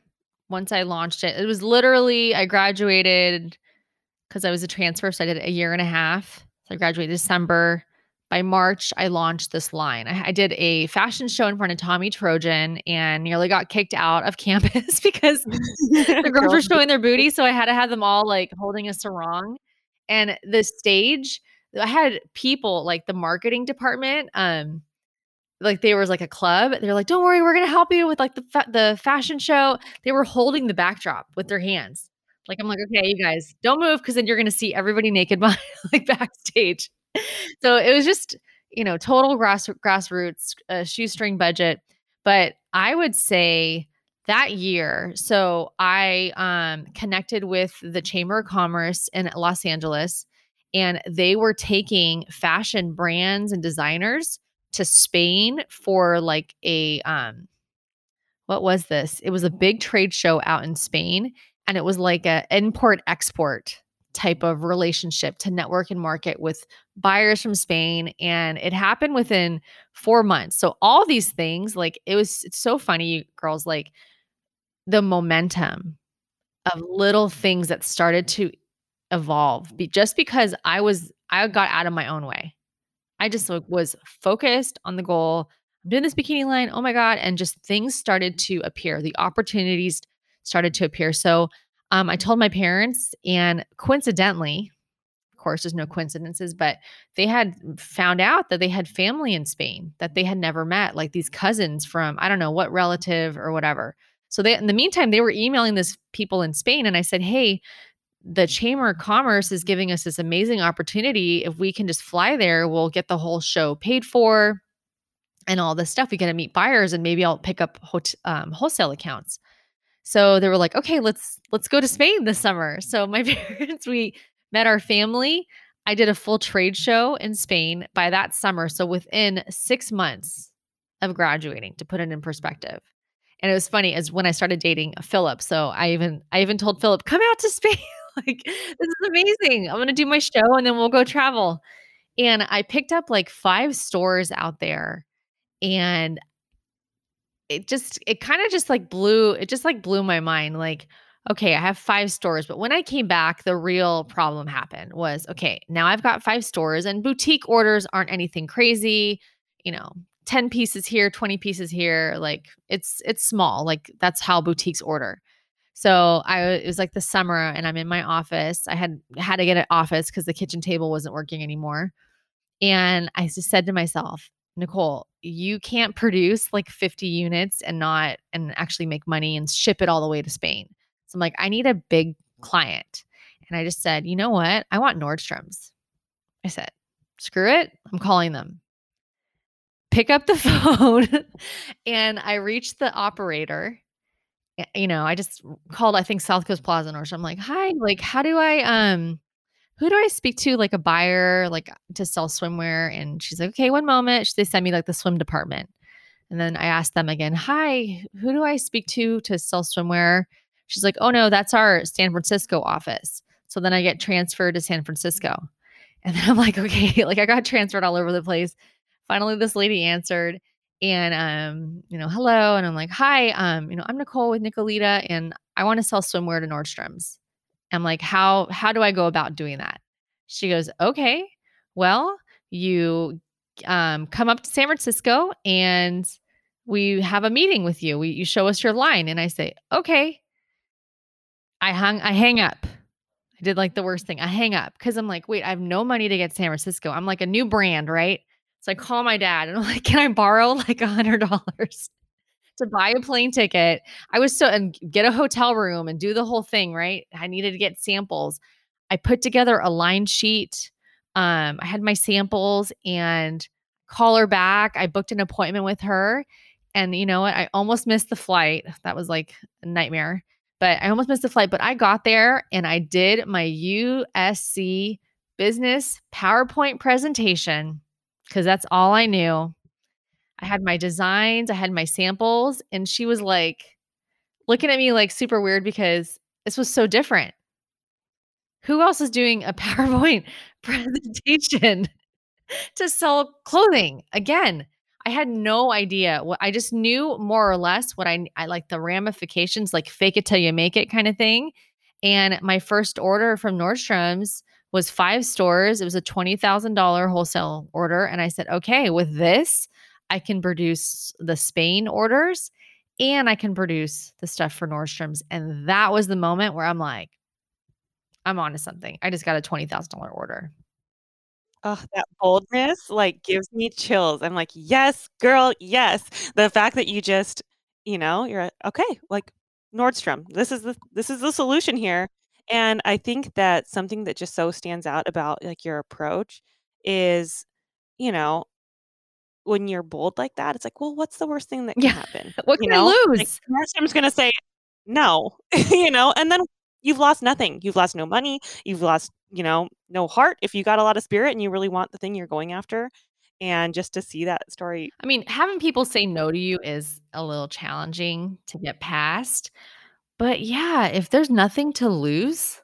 once I launched it, it was literally I graduated because I was a transfer. So I did a year and a half. So I graduated December. By March, I launched this line. I, I did a fashion show in front of Tommy Trojan and nearly got kicked out of campus because the girls were showing their booty. So I had to have them all like holding a sarong. And the stage, I had people like the marketing department, um, like there was like a club. They're like, "Don't worry, we're gonna help you with like the fa- the fashion show." They were holding the backdrop with their hands. Like I'm like, okay, you guys don't move because then you're gonna see everybody naked by like backstage. So it was just you know total grass grassroots uh, shoestring budget. But I would say that year, so I um, connected with the Chamber of Commerce in Los Angeles, and they were taking fashion brands and designers to Spain for like a um what was this? It was a big trade show out in Spain and it was like a import export type of relationship to network and market with buyers from Spain and it happened within 4 months. So all these things like it was it's so funny girls like the momentum of little things that started to evolve be, just because I was I got out of my own way. I just like, was focused on the goal. I'm doing this bikini line. Oh my God. And just things started to appear. The opportunities started to appear. So um, I told my parents, and coincidentally, of course, there's no coincidences, but they had found out that they had family in Spain that they had never met, like these cousins from I don't know what relative or whatever. So they, in the meantime, they were emailing this people in Spain, and I said, "Hey, the Chamber of Commerce is giving us this amazing opportunity. If we can just fly there, we'll get the whole show paid for and all this stuff. We get to meet buyers, and maybe I'll pick up hot- um, wholesale accounts." So they were like, "Okay, let's let's go to Spain this summer." So my parents, we met our family. I did a full trade show in Spain by that summer. So within six months of graduating, to put it in perspective. And it was funny as when I started dating Philip. So I even I even told Philip, come out to Spain. like, this is amazing. I'm to do my show and then we'll go travel. And I picked up like five stores out there and it just, it kind of just like blew, it just like blew my mind. Like, okay, I have five stores. But when I came back, the real problem happened was okay, now I've got five stores and boutique orders aren't anything crazy, you know, 10 pieces here, 20 pieces here. Like it's, it's small. Like that's how boutiques order. So I it was like the summer and I'm in my office. I had had to get an office because the kitchen table wasn't working anymore. And I just said to myself, Nicole, you can't produce like 50 units and not and actually make money and ship it all the way to Spain. So I'm like, I need a big client. And I just said, you know what? I want Nordstrom's. I said, screw it. I'm calling them. Pick up the phone and I reached the operator you know, I just called, I think South Coast Plaza or I'm like, hi, like, how do I, um, who do I speak to, like a buyer, like to sell swimwear? And she's like, okay, one moment. They sent me like the swim department. And then I asked them again, hi, who do I speak to to sell swimwear? She's like, oh no, that's our San Francisco office. So then I get transferred to San Francisco. And then I'm like, okay, like I got transferred all over the place. Finally, this lady answered and um, you know, hello. And I'm like, hi, um, you know, I'm Nicole with Nicolita and I want to sell swimwear to Nordstrom's. I'm like, how how do I go about doing that? She goes, okay, well, you um come up to San Francisco and we have a meeting with you. We, you show us your line. And I say, okay. I hung, I hang up. I did like the worst thing. I hang up because I'm like, wait, I have no money to get to San Francisco. I'm like a new brand, right? So I call my dad and I'm like, can I borrow like a hundred dollars to buy a plane ticket? I was so and get a hotel room and do the whole thing, right? I needed to get samples. I put together a line sheet. Um, I had my samples and call her back. I booked an appointment with her. And you know what? I almost missed the flight. That was like a nightmare. but I almost missed the flight. But I got there and I did my USC business PowerPoint presentation because that's all I knew. I had my designs, I had my samples, and she was like looking at me like super weird because this was so different. Who else is doing a PowerPoint presentation to sell clothing? Again, I had no idea what I just knew more or less what I I like the ramifications, like fake it till you make it kind of thing. And my first order from Nordstrom's was five stores. It was a $20,000 wholesale order. And I said, okay, with this, I can produce the Spain orders and I can produce the stuff for Nordstrom's. And that was the moment where I'm like, I'm onto something. I just got a $20,000 order. Oh, that boldness, like, gives me chills. I'm like, "Yes, girl, yes." The fact that you just, you know, you're "Okay, like, Nordstrom, this is the this is the solution here." And I think that something that just so stands out about, like, your approach is, you know, when you're bold like that, it's like, "Well, what's the worst thing that can Yeah. happen?" What You can I know? Like, lose? Nordstrom's gonna say, "No," you know, and then you've lost nothing. You've lost no money, you've lost, you know, no heart if you got a lot of spirit and you really want the thing you're going after. And just to see that story I mean, having people say no to you is a little challenging to get past. But yeah, if there's nothing to lose,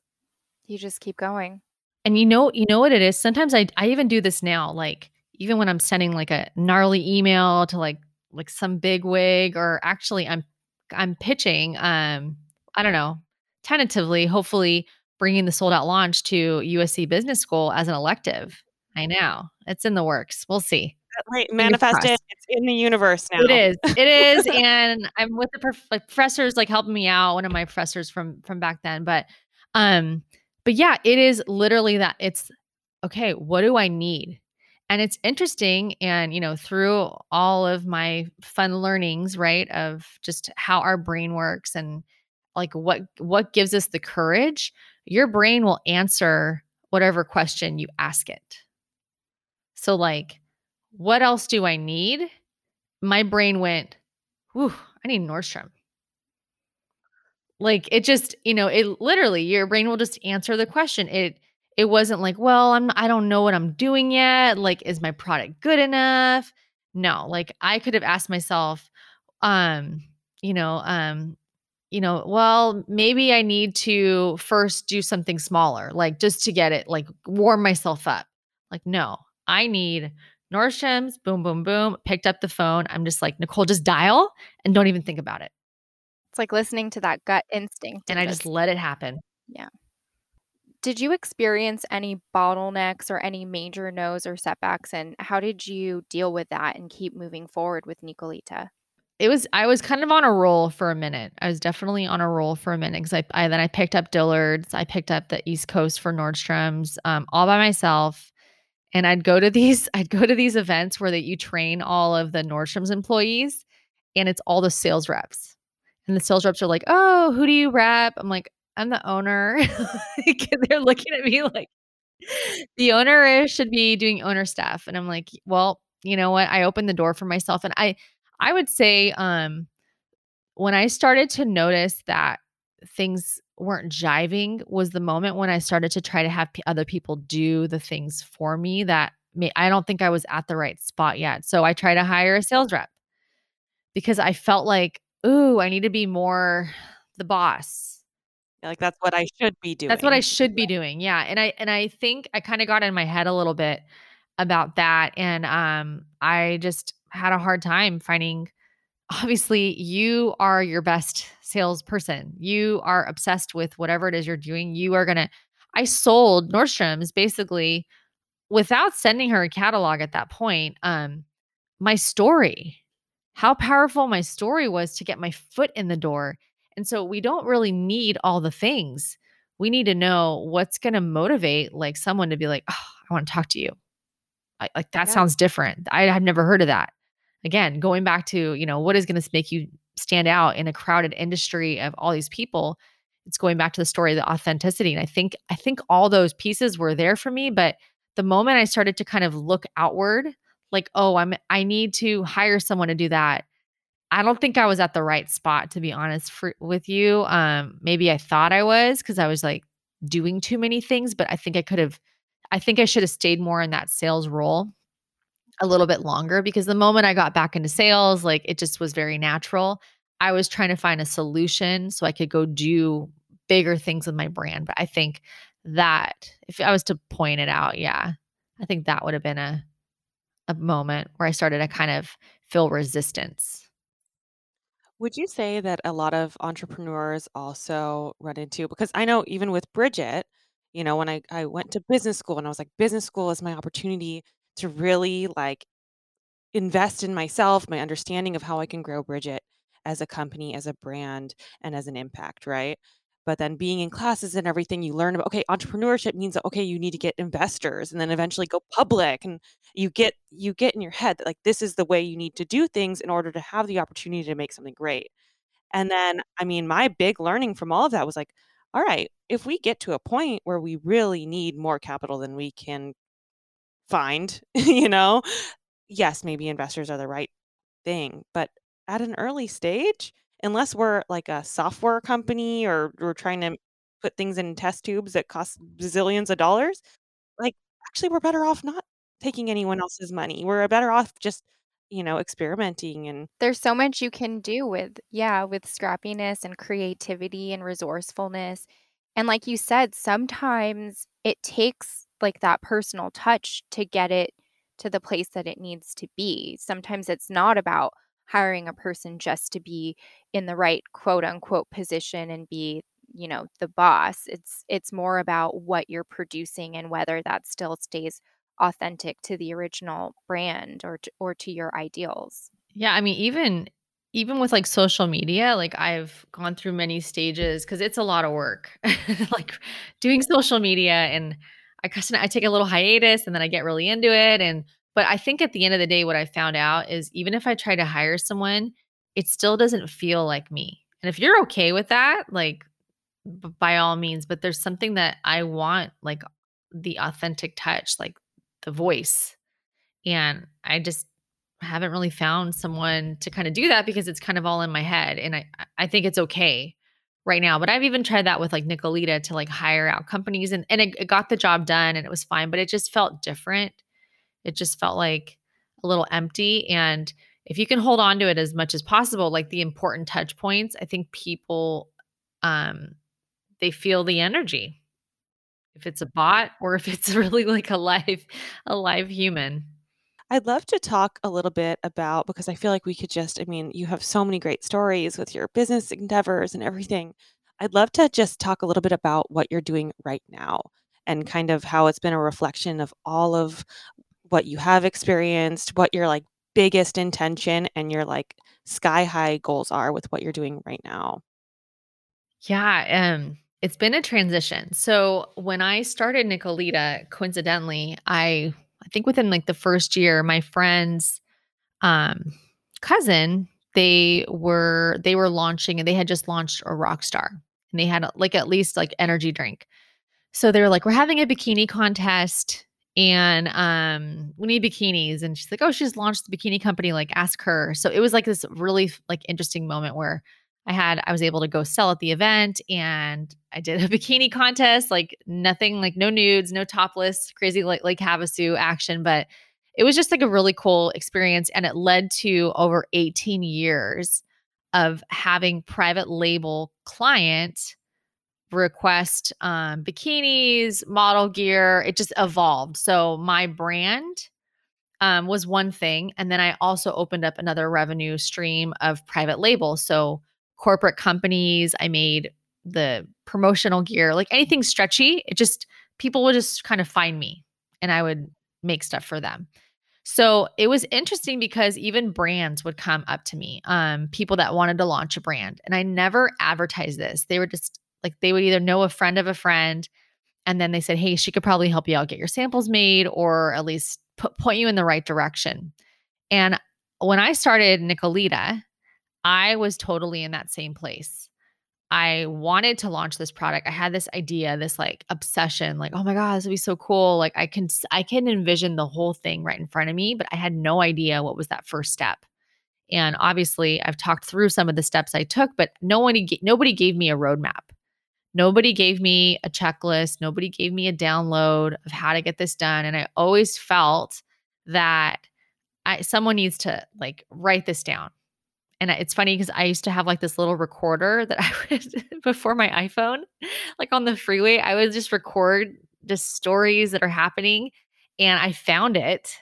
You just keep going. and you know, you know what it is. Sometimes I I even do this now, like even when I'm sending like a gnarly email to like like some big wig, or actually I'm I'm pitching. Um, I don't know, tentatively, hopefully bringing the sold out launch to USC Business School as an elective. I know it's in the works. We'll see. Right, Fingers manifest it. It's in the universe now. It is. It is. and I'm with the prof- like professors like helping me out, one of my professors from from back then. But um, but yeah, it is literally that it's okay, what do I need? And it's interesting. And you know, through all of my fun learnings, right, of just how our brain works and like what what gives us the courage, your brain will answer whatever question you ask it. So like, what else do I need? my brain went, Whew, I need Nordstrom. Like it just, you know, it literally your brain will just answer the question. It it wasn't like, well, I'm I don't know what I'm doing yet. Like, is my product good enough? No, like I could have asked myself, um, you know, um, you know, well, maybe I need to first do something smaller, like just to get it, like warm myself up. Like, no, I need Nordstrom's, boom, boom, boom. Picked up the phone. I'm just like, Nicole, just dial and don't even think about it. It's like listening to that gut instinct. And I just let it happen. Did you experience any bottlenecks or any major no's or setbacks? And how did you deal with that and keep moving forward with Nicolita? It was I was kind of on a roll for a minute. I was definitely on a roll for a minute because I, I then I picked up Dillard's. I picked up the East Coast for Nordstrom's um, all by myself. And I'd go to these I'd go to these events where that you train all of the Nordstrom's employees, and it's all the sales reps. And the sales reps are like, "Oh, who do you rep?" I'm like, "I'm the owner." They're looking at me like the owner should be doing owner stuff, and I'm like, "Well, you know what? I opened the door for myself, and I I would say um when I started to notice that things weren't jiving was the moment when I started to try to have p- other people do the things for me that may, I don't think I was at the right spot yet. So I tried to hire a sales rep because I felt like, ooh, I need to be more the boss. Like that's what I should be doing. That's what I should be doing. Yeah. And I and I think I kind of got in my head a little bit about that and um I just had a hard time finding obviously you are your best salesperson. You are obsessed with whatever it is you're doing. You are going to I sold Nordstrom's basically without sending her a catalog at that point. Um my story. How powerful my story was to get my foot in the door. And so we don't really need all the things. We need to know what's going to motivate like someone to be like, "Oh, I want to talk to you." I, like that Yeah. sounds different. I have never heard of that. Again, going back to, you know, what is going to make you stand out in a crowded industry of all these people? It's going back to the story of the authenticity. And I think I think all those pieces were there for me, but the moment I started to kind of look outward, like, oh, I'm I need to hire someone to do that. I don't think I was at the right spot to be honest for, with you. Um, maybe I thought I was because I was like doing too many things, but I think I could have. I think I should have stayed more in that sales role a little bit longer because the moment I got back into sales, like it just was very natural. I was trying to find a solution so I could go do bigger things with my brand. But I think that if I was to point it out, yeah, I think that would have been a a moment where I started to kind of feel resistance. Would you say that a lot of entrepreneurs also run into because I know even with Bridget, you know, when I I went to business school and I was like, business school is my opportunity to really like invest in myself, my understanding of how I can grow Bridget as a company, as a brand, and as an impact, right? But then being in classes and everything, you learn about, okay, entrepreneurship means okay, you need to get investors and then eventually go public. And you get you get in your head that like this is the way you need to do things in order to have the opportunity to make something great. And then, I mean, my big learning from all of that was like, all right, if we get to a point where we really need more capital than we can find, you know, yes, maybe investors are the right thing, but at an early stage, unless we're like a software company or we're trying to put things in test tubes that cost zillions of dollars, like actually we're better off not taking anyone else's money. We're better off just, you know, experimenting and There's so much you can do with yeah, with scrappiness and creativity and resourcefulness. And like you said, sometimes it takes like that personal touch to get it to the place that it needs to be. Sometimes it's not about hiring a person just to be in the right quote unquote position and be you know the boss it's it's more about what you're producing and whether that still stays authentic to the original brand or to, or to your ideals Yeah, I mean, even even with like social media, like I've gone through many stages because it's a lot of work. like doing social media and I kind I take a little hiatus and then I get really into it. And but I think at the end of the day, what I found out is even if I try to hire someone, it still doesn't feel like me. And if you're okay with that, like by all means, but there's something that I want, like the authentic touch, like the voice. And I just haven't really found someone to kind of do that because it's kind of all in my head. And I I think it's okay right now. But I've even tried that with like Nicolita to like hire out companies and, and it, it got the job done and it was fine, but it just felt different. It just felt like a little empty. And if you can hold on to it as much as possible, like the important touch points, I think people um they feel the energy. If it's a bot or if it's really like a live a live human. I'd love to talk a little bit about because I feel like we could just, I mean, you have so many great stories with your business endeavors and everything. I'd love to just talk a little bit about what you're doing right now and kind of how it's been a reflection of all of what you have experienced, what your like biggest intention and your like sky high goals are with what you're doing right now. Yeah, um, it's been a transition. So when I started Nicolita, coincidentally, I I think within like the first year, my friend's um cousin, they were they were launching and they had just launched a Rockstar and they had like at least like energy drink. So they were like, We're having a bikini contest and um we need bikinis. And she's like, Oh, she's launched the bikini company, like ask her. So it was like this really like interesting moment where I had I was able to go sell at the event and I did a bikini contest, like nothing, like no nudes, no topless, crazy like like Havasu action, but it was just like a really cool experience and it led to over 18 years of having private label client request um, bikinis, model gear. It just evolved. So my brand um, was one thing. And then I also opened up another revenue stream of private label. So corporate companies, I made the promotional gear, like anything stretchy. It just, people would just kind of find me and I would make stuff for them. So it was interesting because even brands would come up to me, um, people that wanted to launch a brand. And I never advertised this. They were just like, they would either know a friend of a friend. And then they said, hey, she could probably help you out get your samples made or at least put, point you in the right direction. And when I started Nicolita, I was totally in that same place. I wanted to launch this product. I had this idea, this like obsession, like, oh my God, this would be so cool. Like I can I can envision the whole thing right in front of me, but I had no idea what was that first step. And obviously, I've talked through some of the steps I took, but nobody nobody gave me a roadmap. Nobody gave me a checklist. Nobody gave me a download of how to get this done. And I always felt that I someone needs to like write this down. And it's funny because I used to have like this little recorder that I would before my iPhone, like on the freeway, I would just record just stories that are happening. And I found it.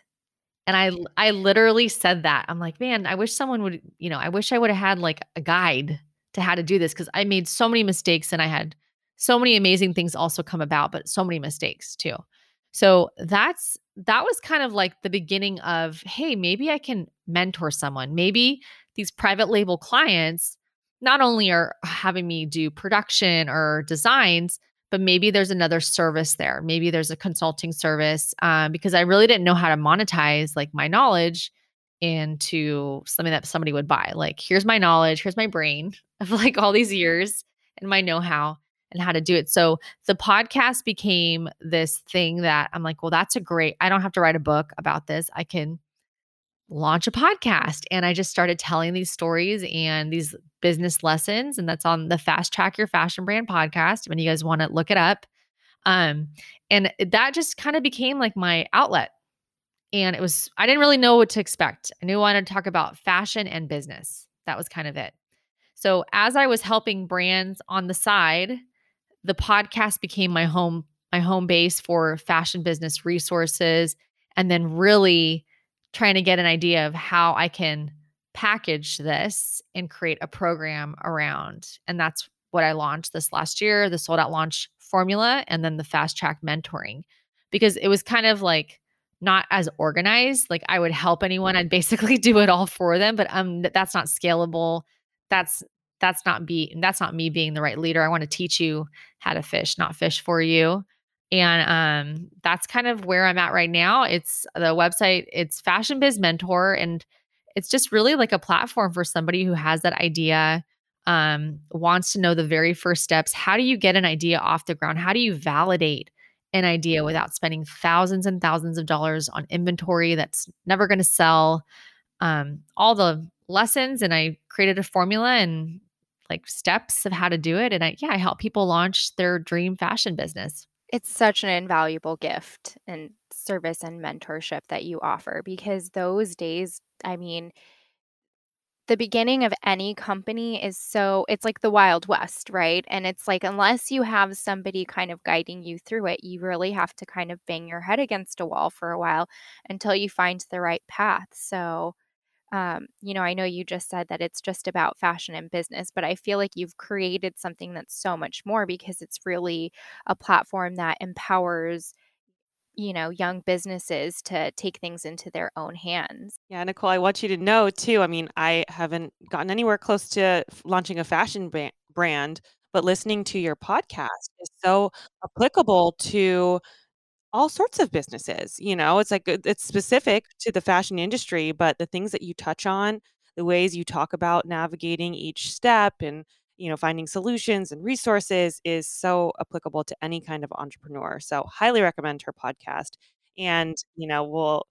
And I I literally said that. I'm like, man, I wish someone would, you know, I wish I would have had like a guide to how to do this because I made so many mistakes and I had so many amazing things also come about, but so many mistakes too. So that's that was kind of like the beginning of, hey, maybe I can mentor someone. Maybe these private label clients not only are having me do production or designs, but maybe there's another service there. Maybe there's a consulting service um, because I really didn't know how to monetize like my knowledge into something that somebody would buy. Like, here's my knowledge, here's my brain of like all these years and my know how and how to do it. So the podcast became this thing that I'm like, well, that's a great, I don't have to write a book about this. I can launch a podcast. And I just started telling these stories and these business lessons. And that's on the Fast Track Your Fashion Brand podcast. When you guys want to look it up. Um, and that just kind of became like my outlet. And it was, I didn't really know what to expect. I knew I wanted to talk about fashion and business. That was kind of it. So as I was helping brands on the side, the podcast became my home my home base for fashion business resources and then really trying to get an idea of how I can package this and create a program around. And that's what I launched this last year, the sold out launch formula and then the fast track mentoring because it was kind of like not as organized. Like I would help anyone, I'd basically do it all for them, but um that's not scalable. That's that's not be that's not me being the right leader. I want to teach you how to fish, not fish for you. And um, that's kind of where I'm at right now. It's the website, it's Fashion Biz Mentor, and it's just really like a platform for somebody who has that idea, um, wants to know the very first steps. How do you get an idea off the ground? How do you validate an idea without spending thousands and thousands of dollars on inventory that's never going to sell? Um, all the lessons, and I created a formula and like steps of how to do it. And I, yeah, I help people launch their dream fashion business. It's such an invaluable gift and service and mentorship that you offer because those days, I mean, the beginning of any company is so it's like the wild west right and it's like unless you have somebody kind of guiding you through it you really have to kind of bang your head against a wall for a while until you find the right path so um, you know, I know you just said that it's just about fashion and business, but I feel like you've created something that's so much more because it's really a platform that empowers, you know, young businesses to take things into their own hands. Yeah, Nicole, I want you to know too. I mean, I haven't gotten anywhere close to launching a fashion brand, but listening to your podcast is so applicable to all sorts of businesses, you know, it's like it's specific to the fashion industry, but the things that you touch on, the ways you talk about navigating each step and, you know, finding solutions and resources is so applicable to any kind of entrepreneur. So, highly recommend her podcast. And, you know, we'll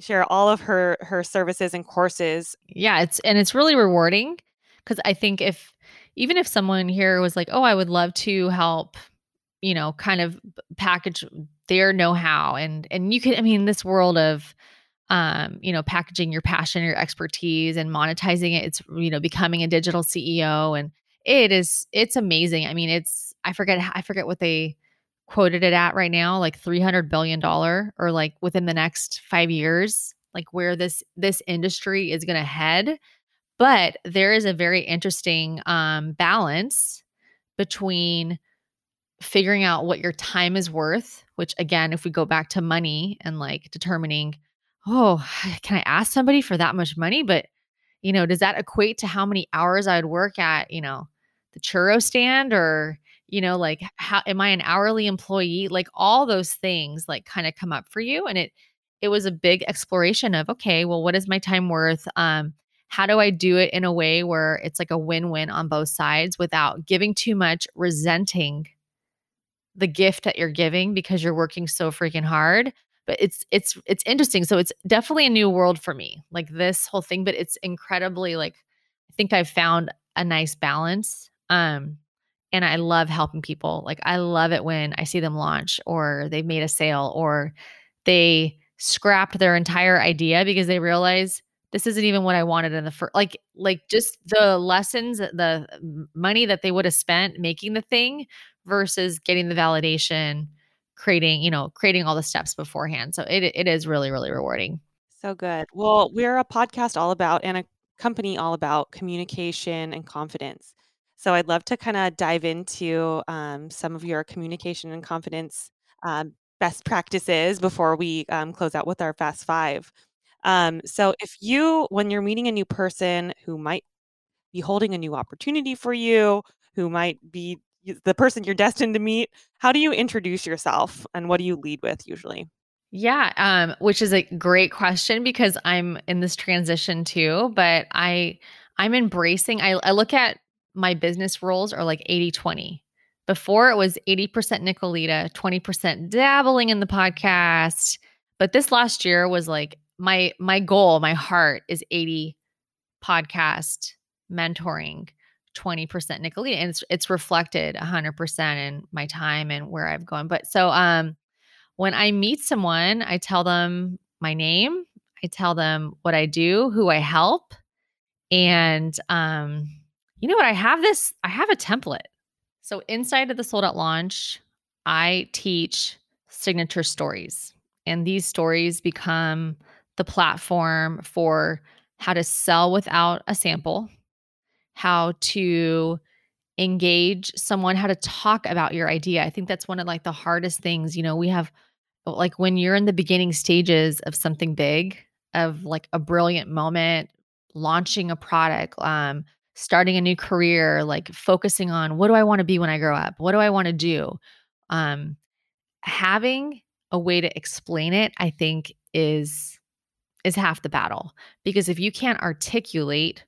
share all of her her services and courses. Yeah, it's and it's really rewarding because I think if even if someone here was like, "Oh, I would love to help you know, kind of package their know-how and and you can I mean this world of um, you know, packaging your passion, your expertise and monetizing it. It's you know, becoming a digital CEO and it is it's amazing. I mean, it's I forget I forget what they quoted it at right now, like 300 billion dollar or like within the next 5 years, like where this this industry is going to head. But there is a very interesting um balance between figuring out what your time is worth, which again, if we go back to money and like determining, oh, can I ask somebody for that much money? But, you know, does that equate to how many hours I would work at, you know, the churro stand or, you know, like how am I an hourly employee? Like all those things like kind of come up for you. And it, it was a big exploration of, okay, well, what is my time worth? Um, how do I do it in a way where it's like a win win on both sides without giving too much, resenting the gift that you're giving because you're working so freaking hard, but it's it's it's interesting so it's definitely a new world for me like this whole thing but it's incredibly like i think i've found a nice balance um and i love helping people like i love it when i see them launch or they've made a sale or they scrapped their entire idea because they realize this isn't even what I wanted in the first like like just the lessons the money that they would have spent making the thing versus getting the validation creating you know creating all the steps beforehand. So it it is really really rewarding. So good. Well we're a podcast all about and a company all about communication and confidence. So i'd love to kind of dive into um, some of your communication and confidence um, best practices before we um, close out with our fast five. Um, so if you, when you're meeting a new person who might be holding a new opportunity for you, who might be the person you're destined to meet, how do you introduce yourself and what do you lead with usually? Yeah, um, which is a great question because I'm in this transition too, but I I'm embracing I, I look at my business roles are like 80-20. Before it was 80% Nicolita, 20% dabbling in the podcast. But this last year was like my my goal, my heart is 80 podcast mentoring, 20% Nicolita. And it's it's reflected 100% in my time and where I've gone. But so um when I meet someone, I tell them my name, I tell them what I do, who I help. And um, you know what? I have this, I have a template. So inside of the sold out launch, I teach signature stories. And these stories become the platform for how to sell without a sample, how to engage someone, how to talk about your idea. I think that's one of like the hardest things. You know, we have like when you're in the beginning stages of something big, of like a brilliant moment, launching a product, um, starting a new career, like focusing on what do I want to be when I grow up? What do I want to do? Um, having a way to explain it, I think is is half the battle because if you can't articulate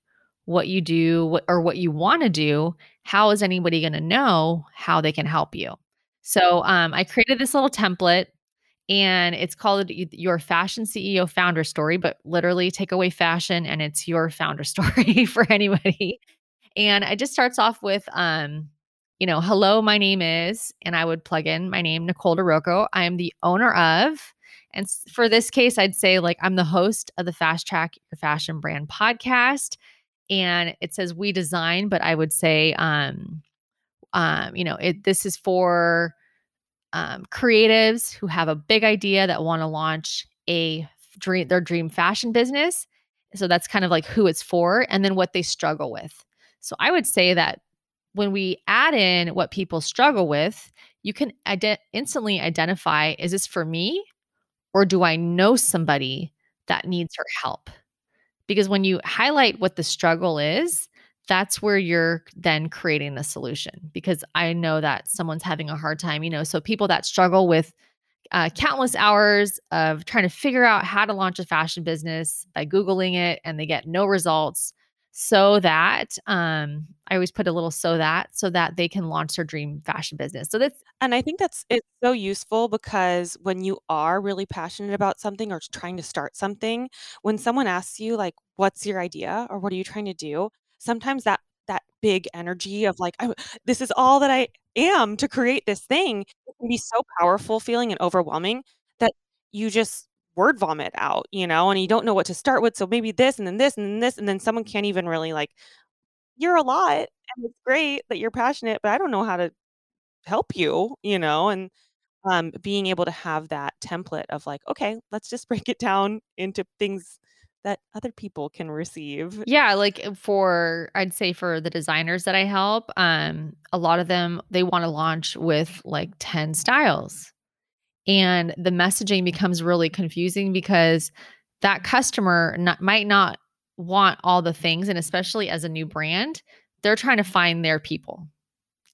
what you do or what you want to do, how is anybody going to know how they can help you? So um, I created this little template and it's called your fashion CEO founder story, but literally take away fashion and it's your founder story for anybody. And it just starts off with, um, you know, hello, my name is, and I would plug in my name, Nicole Di Rocco. I am the owner of and for this case, I'd say like I'm the host of the Fast Track Your Fashion Brand podcast. And it says we design, but I would say um um, you know, it this is for um creatives who have a big idea that want to launch a dream their dream fashion business. So that's kind of like who it's for and then what they struggle with. So I would say that when we add in what people struggle with, you can instantly identify is this for me or do I know somebody that needs her help? Because when you highlight what the struggle is, that's where you're then creating the solution. Because I know that someone's having a hard time, you know, so people that struggle with uh, countless hours of trying to figure out how to launch a fashion business by Googling it and they get no results so that um I always put a little so that so that they can launch their dream fashion business. So that's and I think that's it's so useful because when you are really passionate about something or trying to start something, when someone asks you like what's your idea or what are you trying to do, sometimes that that big energy of like this is all that I am to create this thing it can be so powerful feeling and overwhelming that you just word vomit out, you know, and you don't know what to start with. So maybe this and then this and then this, and then someone can't even really like, you're a lot and it's great that you're passionate, but I don't know how to help you, you know, and um, being able to have that template of like, okay, let's just break it down into things that other people can receive. Yeah, like uh, for I'd say for the designers that I help, um a lot of them they want to launch with like 10 styles and the messaging becomes really confusing because that customer not, might not want all the things and especially as a new brand they're trying to find their people.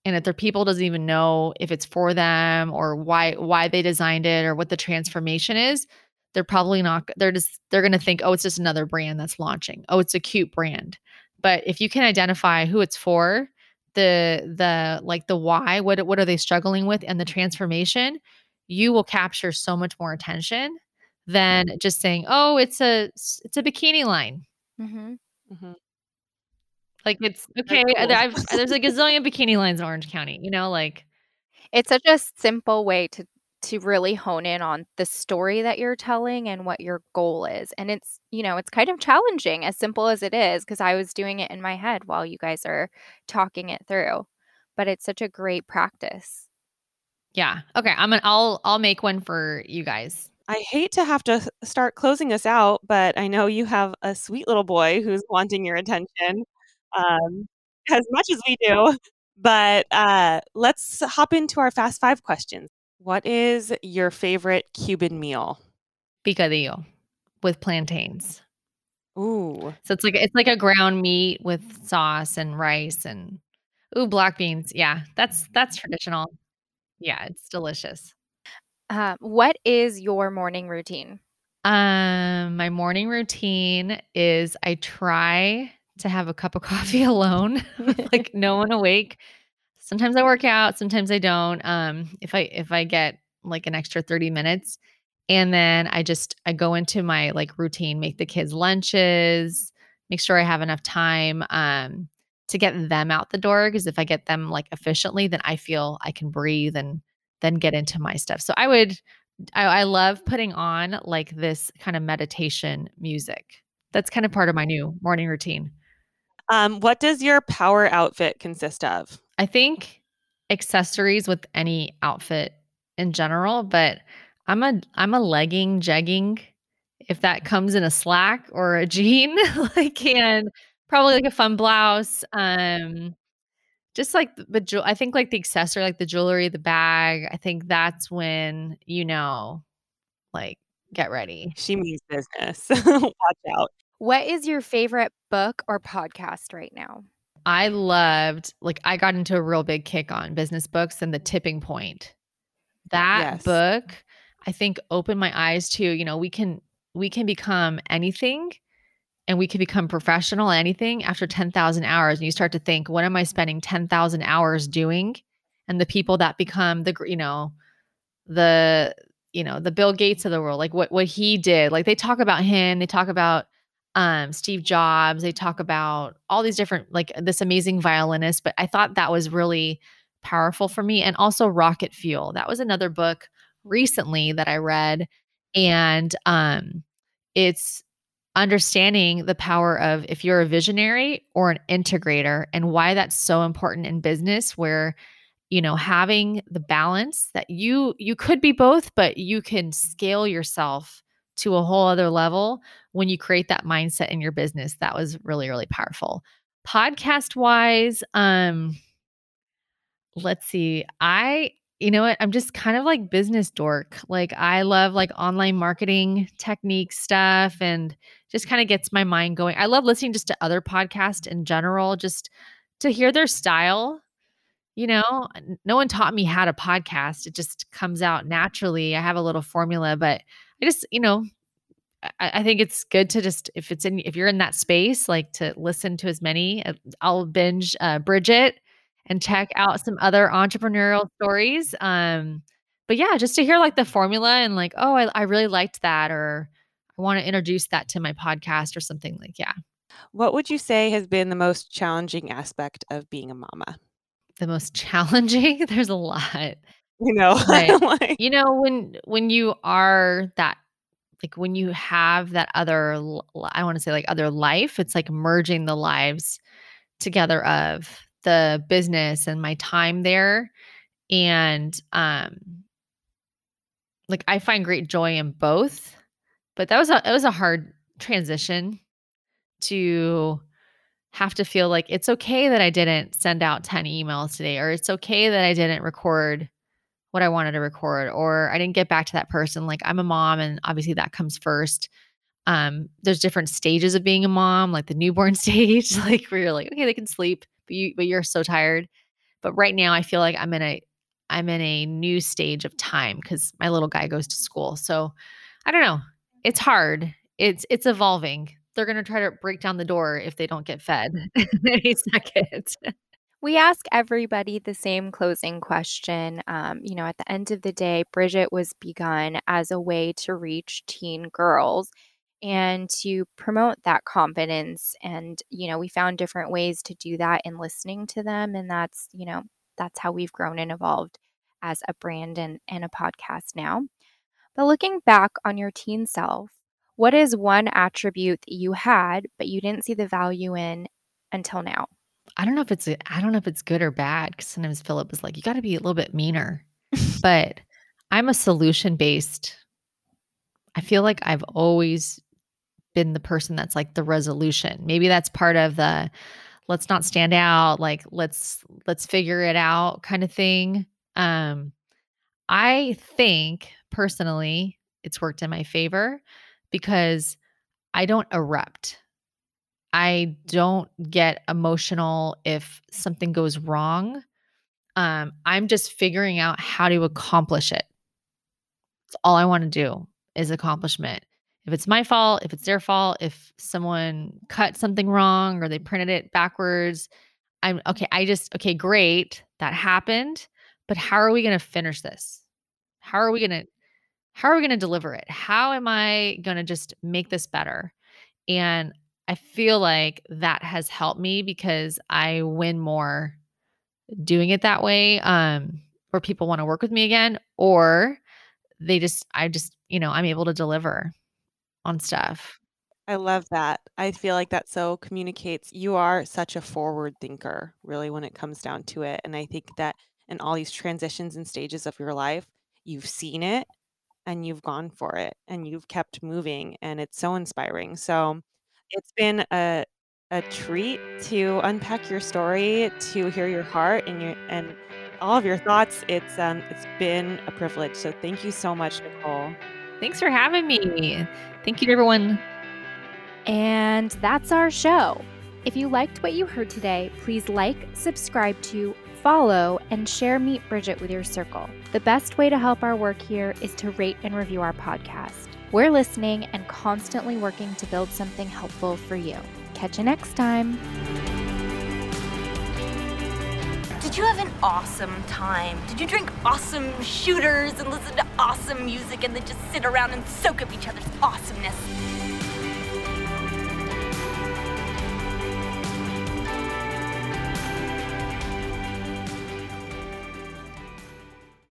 And if their people doesn't even know if it's for them or why why they designed it or what the transformation is they're probably not they're just they're going to think oh it's just another brand that's launching. Oh it's a cute brand. But if you can identify who it's for the the like the why what what are they struggling with and the transformation you will capture so much more attention than just saying, "Oh, it's a it's a bikini line." Mm-hmm. Mm-hmm. Like it's okay. cool. I've, there's a gazillion bikini lines in Orange County. You know, like It's such a simple way to to really hone in on the story that you're telling and what your goal is. And it's, you know, it's kind of challenging as simple as it is because I was doing it in my head while you guys are talking it through. But it's such a great practice. Yeah. Okay, I'm gonna I'll I'll make one for you guys. I hate to have to start closing us out, but I know you have a sweet little boy who's wanting your attention um, as much as we do. But uh, let's hop into our fast five questions. What is your favorite Cuban meal? Picadillo with plantains. Ooh, So it's like it's like a ground meat with sauce and rice and ooh black beans. Yeah, that's that's traditional. Yeah, it's delicious. Uh, what is your morning routine? Um, my morning routine is I try to have a cup of coffee alone, like no one awake. Sometimes I work out, sometimes I don't. Um, if I if I get like an extra 30 minutes and then I just I go into my like routine, make the kids lunches, make sure I have enough time um to get them out the door because if I get them like efficiently, then I feel I can breathe and then get into my stuff. So I would I, I love putting on like this kind of meditation music. That's kind of part of my new morning routine. um, what does your power outfit consist of? I think accessories with any outfit in general, but I'm a I'm a legging jegging. If that comes in a slack or a jean, like and probably like a fun blouse. Um, just like the, the jewel, I think like the accessory, like the jewelry, the bag. I think that's when you know, like get ready. She means business. Watch out. What is your favorite book or podcast right now? I loved like I got into a real big kick on business books and the tipping point. That Yes. book I think opened my eyes to, you know, we can we can become anything and we can become professional at anything after 10,000 hours and you start to think what am I spending 10,000 hours doing? And the people that become the you know the you know the Bill Gates of the world like what what he did like they talk about him they talk about um Steve Jobs they talk about all these different like this amazing violinist but I thought that was really powerful for me and also Rocket Fuel that was another book recently that I read and um it's understanding the power of if you're a visionary or an integrator and why that's so important in business where you know having the balance that you you could be both but you can scale yourself to a whole other level when you create that mindset in your business. That was really really powerful. Podcast wise um let's see i you know what? I'm just kind of like business dork. Like i love like online marketing technique stuff and just kind of gets my mind going. I love listening just to other podcasts in general just to hear their style you know? No one taught me how to podcast. It just comes out naturally. I have a little formula but i just you know I, I think it's good to just if it's in if you're in that space like to listen to as many uh, i'll binge uh, bridget and check out some other entrepreneurial stories um but yeah just to hear like the formula and like oh i, I really liked that or i want to introduce that to my podcast or something like yeah. What would you say has been the most challenging aspect of being a mama? the most challenging? There's a lot. You know, like, you know when when you are that like when you have that other I want to say like other life it's like merging the lives together of the business and my time there and um like i find great joy in both but that was a it was a hard transition to have to feel like it's okay that i didn't send out 10 emails today or it's okay that i didn't record what I wanted to record or I didn't get back to that person. Like I'm a mom and obviously that comes first. Um, there's different stages of being a mom, like the newborn stage, like where you're like, okay, they can sleep, but you but you're so tired. But right now I feel like I'm in a I'm in a new stage of time because my little guy goes to school. So I don't know. It's hard. It's it's evolving. They're gonna try to break down the door if they don't get fed any second. We ask everybody the same closing question. Um, you know, at the end of the day, Bridget was begun as a way to reach teen girls and to promote that confidence. And, you know, we found different ways to do that in listening to them. And that's, you know, that's how we've grown and evolved as a brand and, and a podcast now. But looking back on your teen self, what is one attribute that you had, but you didn't see the value in until now? I don't know if it's I don't know if it's good or bad because sometimes Philip is like, you got to be a little bit meaner. but I'm a solution based. I feel like I've always been the person that's like the resolution. Maybe that's part of the let's not stand out, like let's let's figure it out kind of thing. Um I think personally it's worked in my favor because I don't erupt. I don't get emotional if something goes wrong. Um, I'm just figuring out how to accomplish it. That's all I want to do is accomplishment. If it's my fault, if it's their fault, if someone cut something wrong or they printed it backwards, I'm okay. I just, okay, great. That happened. But how are we going to finish this? How are we going to, how are we going to deliver it? How am I going to just make this better? And I feel like that has helped me because I win more doing it that way. Um, where people want to work with me again, or they just, I just, you know, I'm able to deliver on stuff. I love that. I feel like that so communicates you are such a forward thinker, really, when it comes down to it. And I think that in all these transitions and stages of your life, you've seen it and you've gone for it and you've kept moving. And it's so inspiring. So, it's been a a treat to unpack your story, to hear your heart and your and all of your thoughts. It's um it's been a privilege. So thank you so much, Nicole. Thanks for having me. Thank you to everyone. And that's our show. If you liked what you heard today, please like, subscribe to, follow, and share Meet Bridget with your circle. The best way to help our work here is to rate and review our podcast. We're listening and constantly working to build something helpful for you. Catch you next time. Did you have an awesome time? Did you drink awesome shooters and listen to awesome music and then just sit around and soak up each other's awesomeness?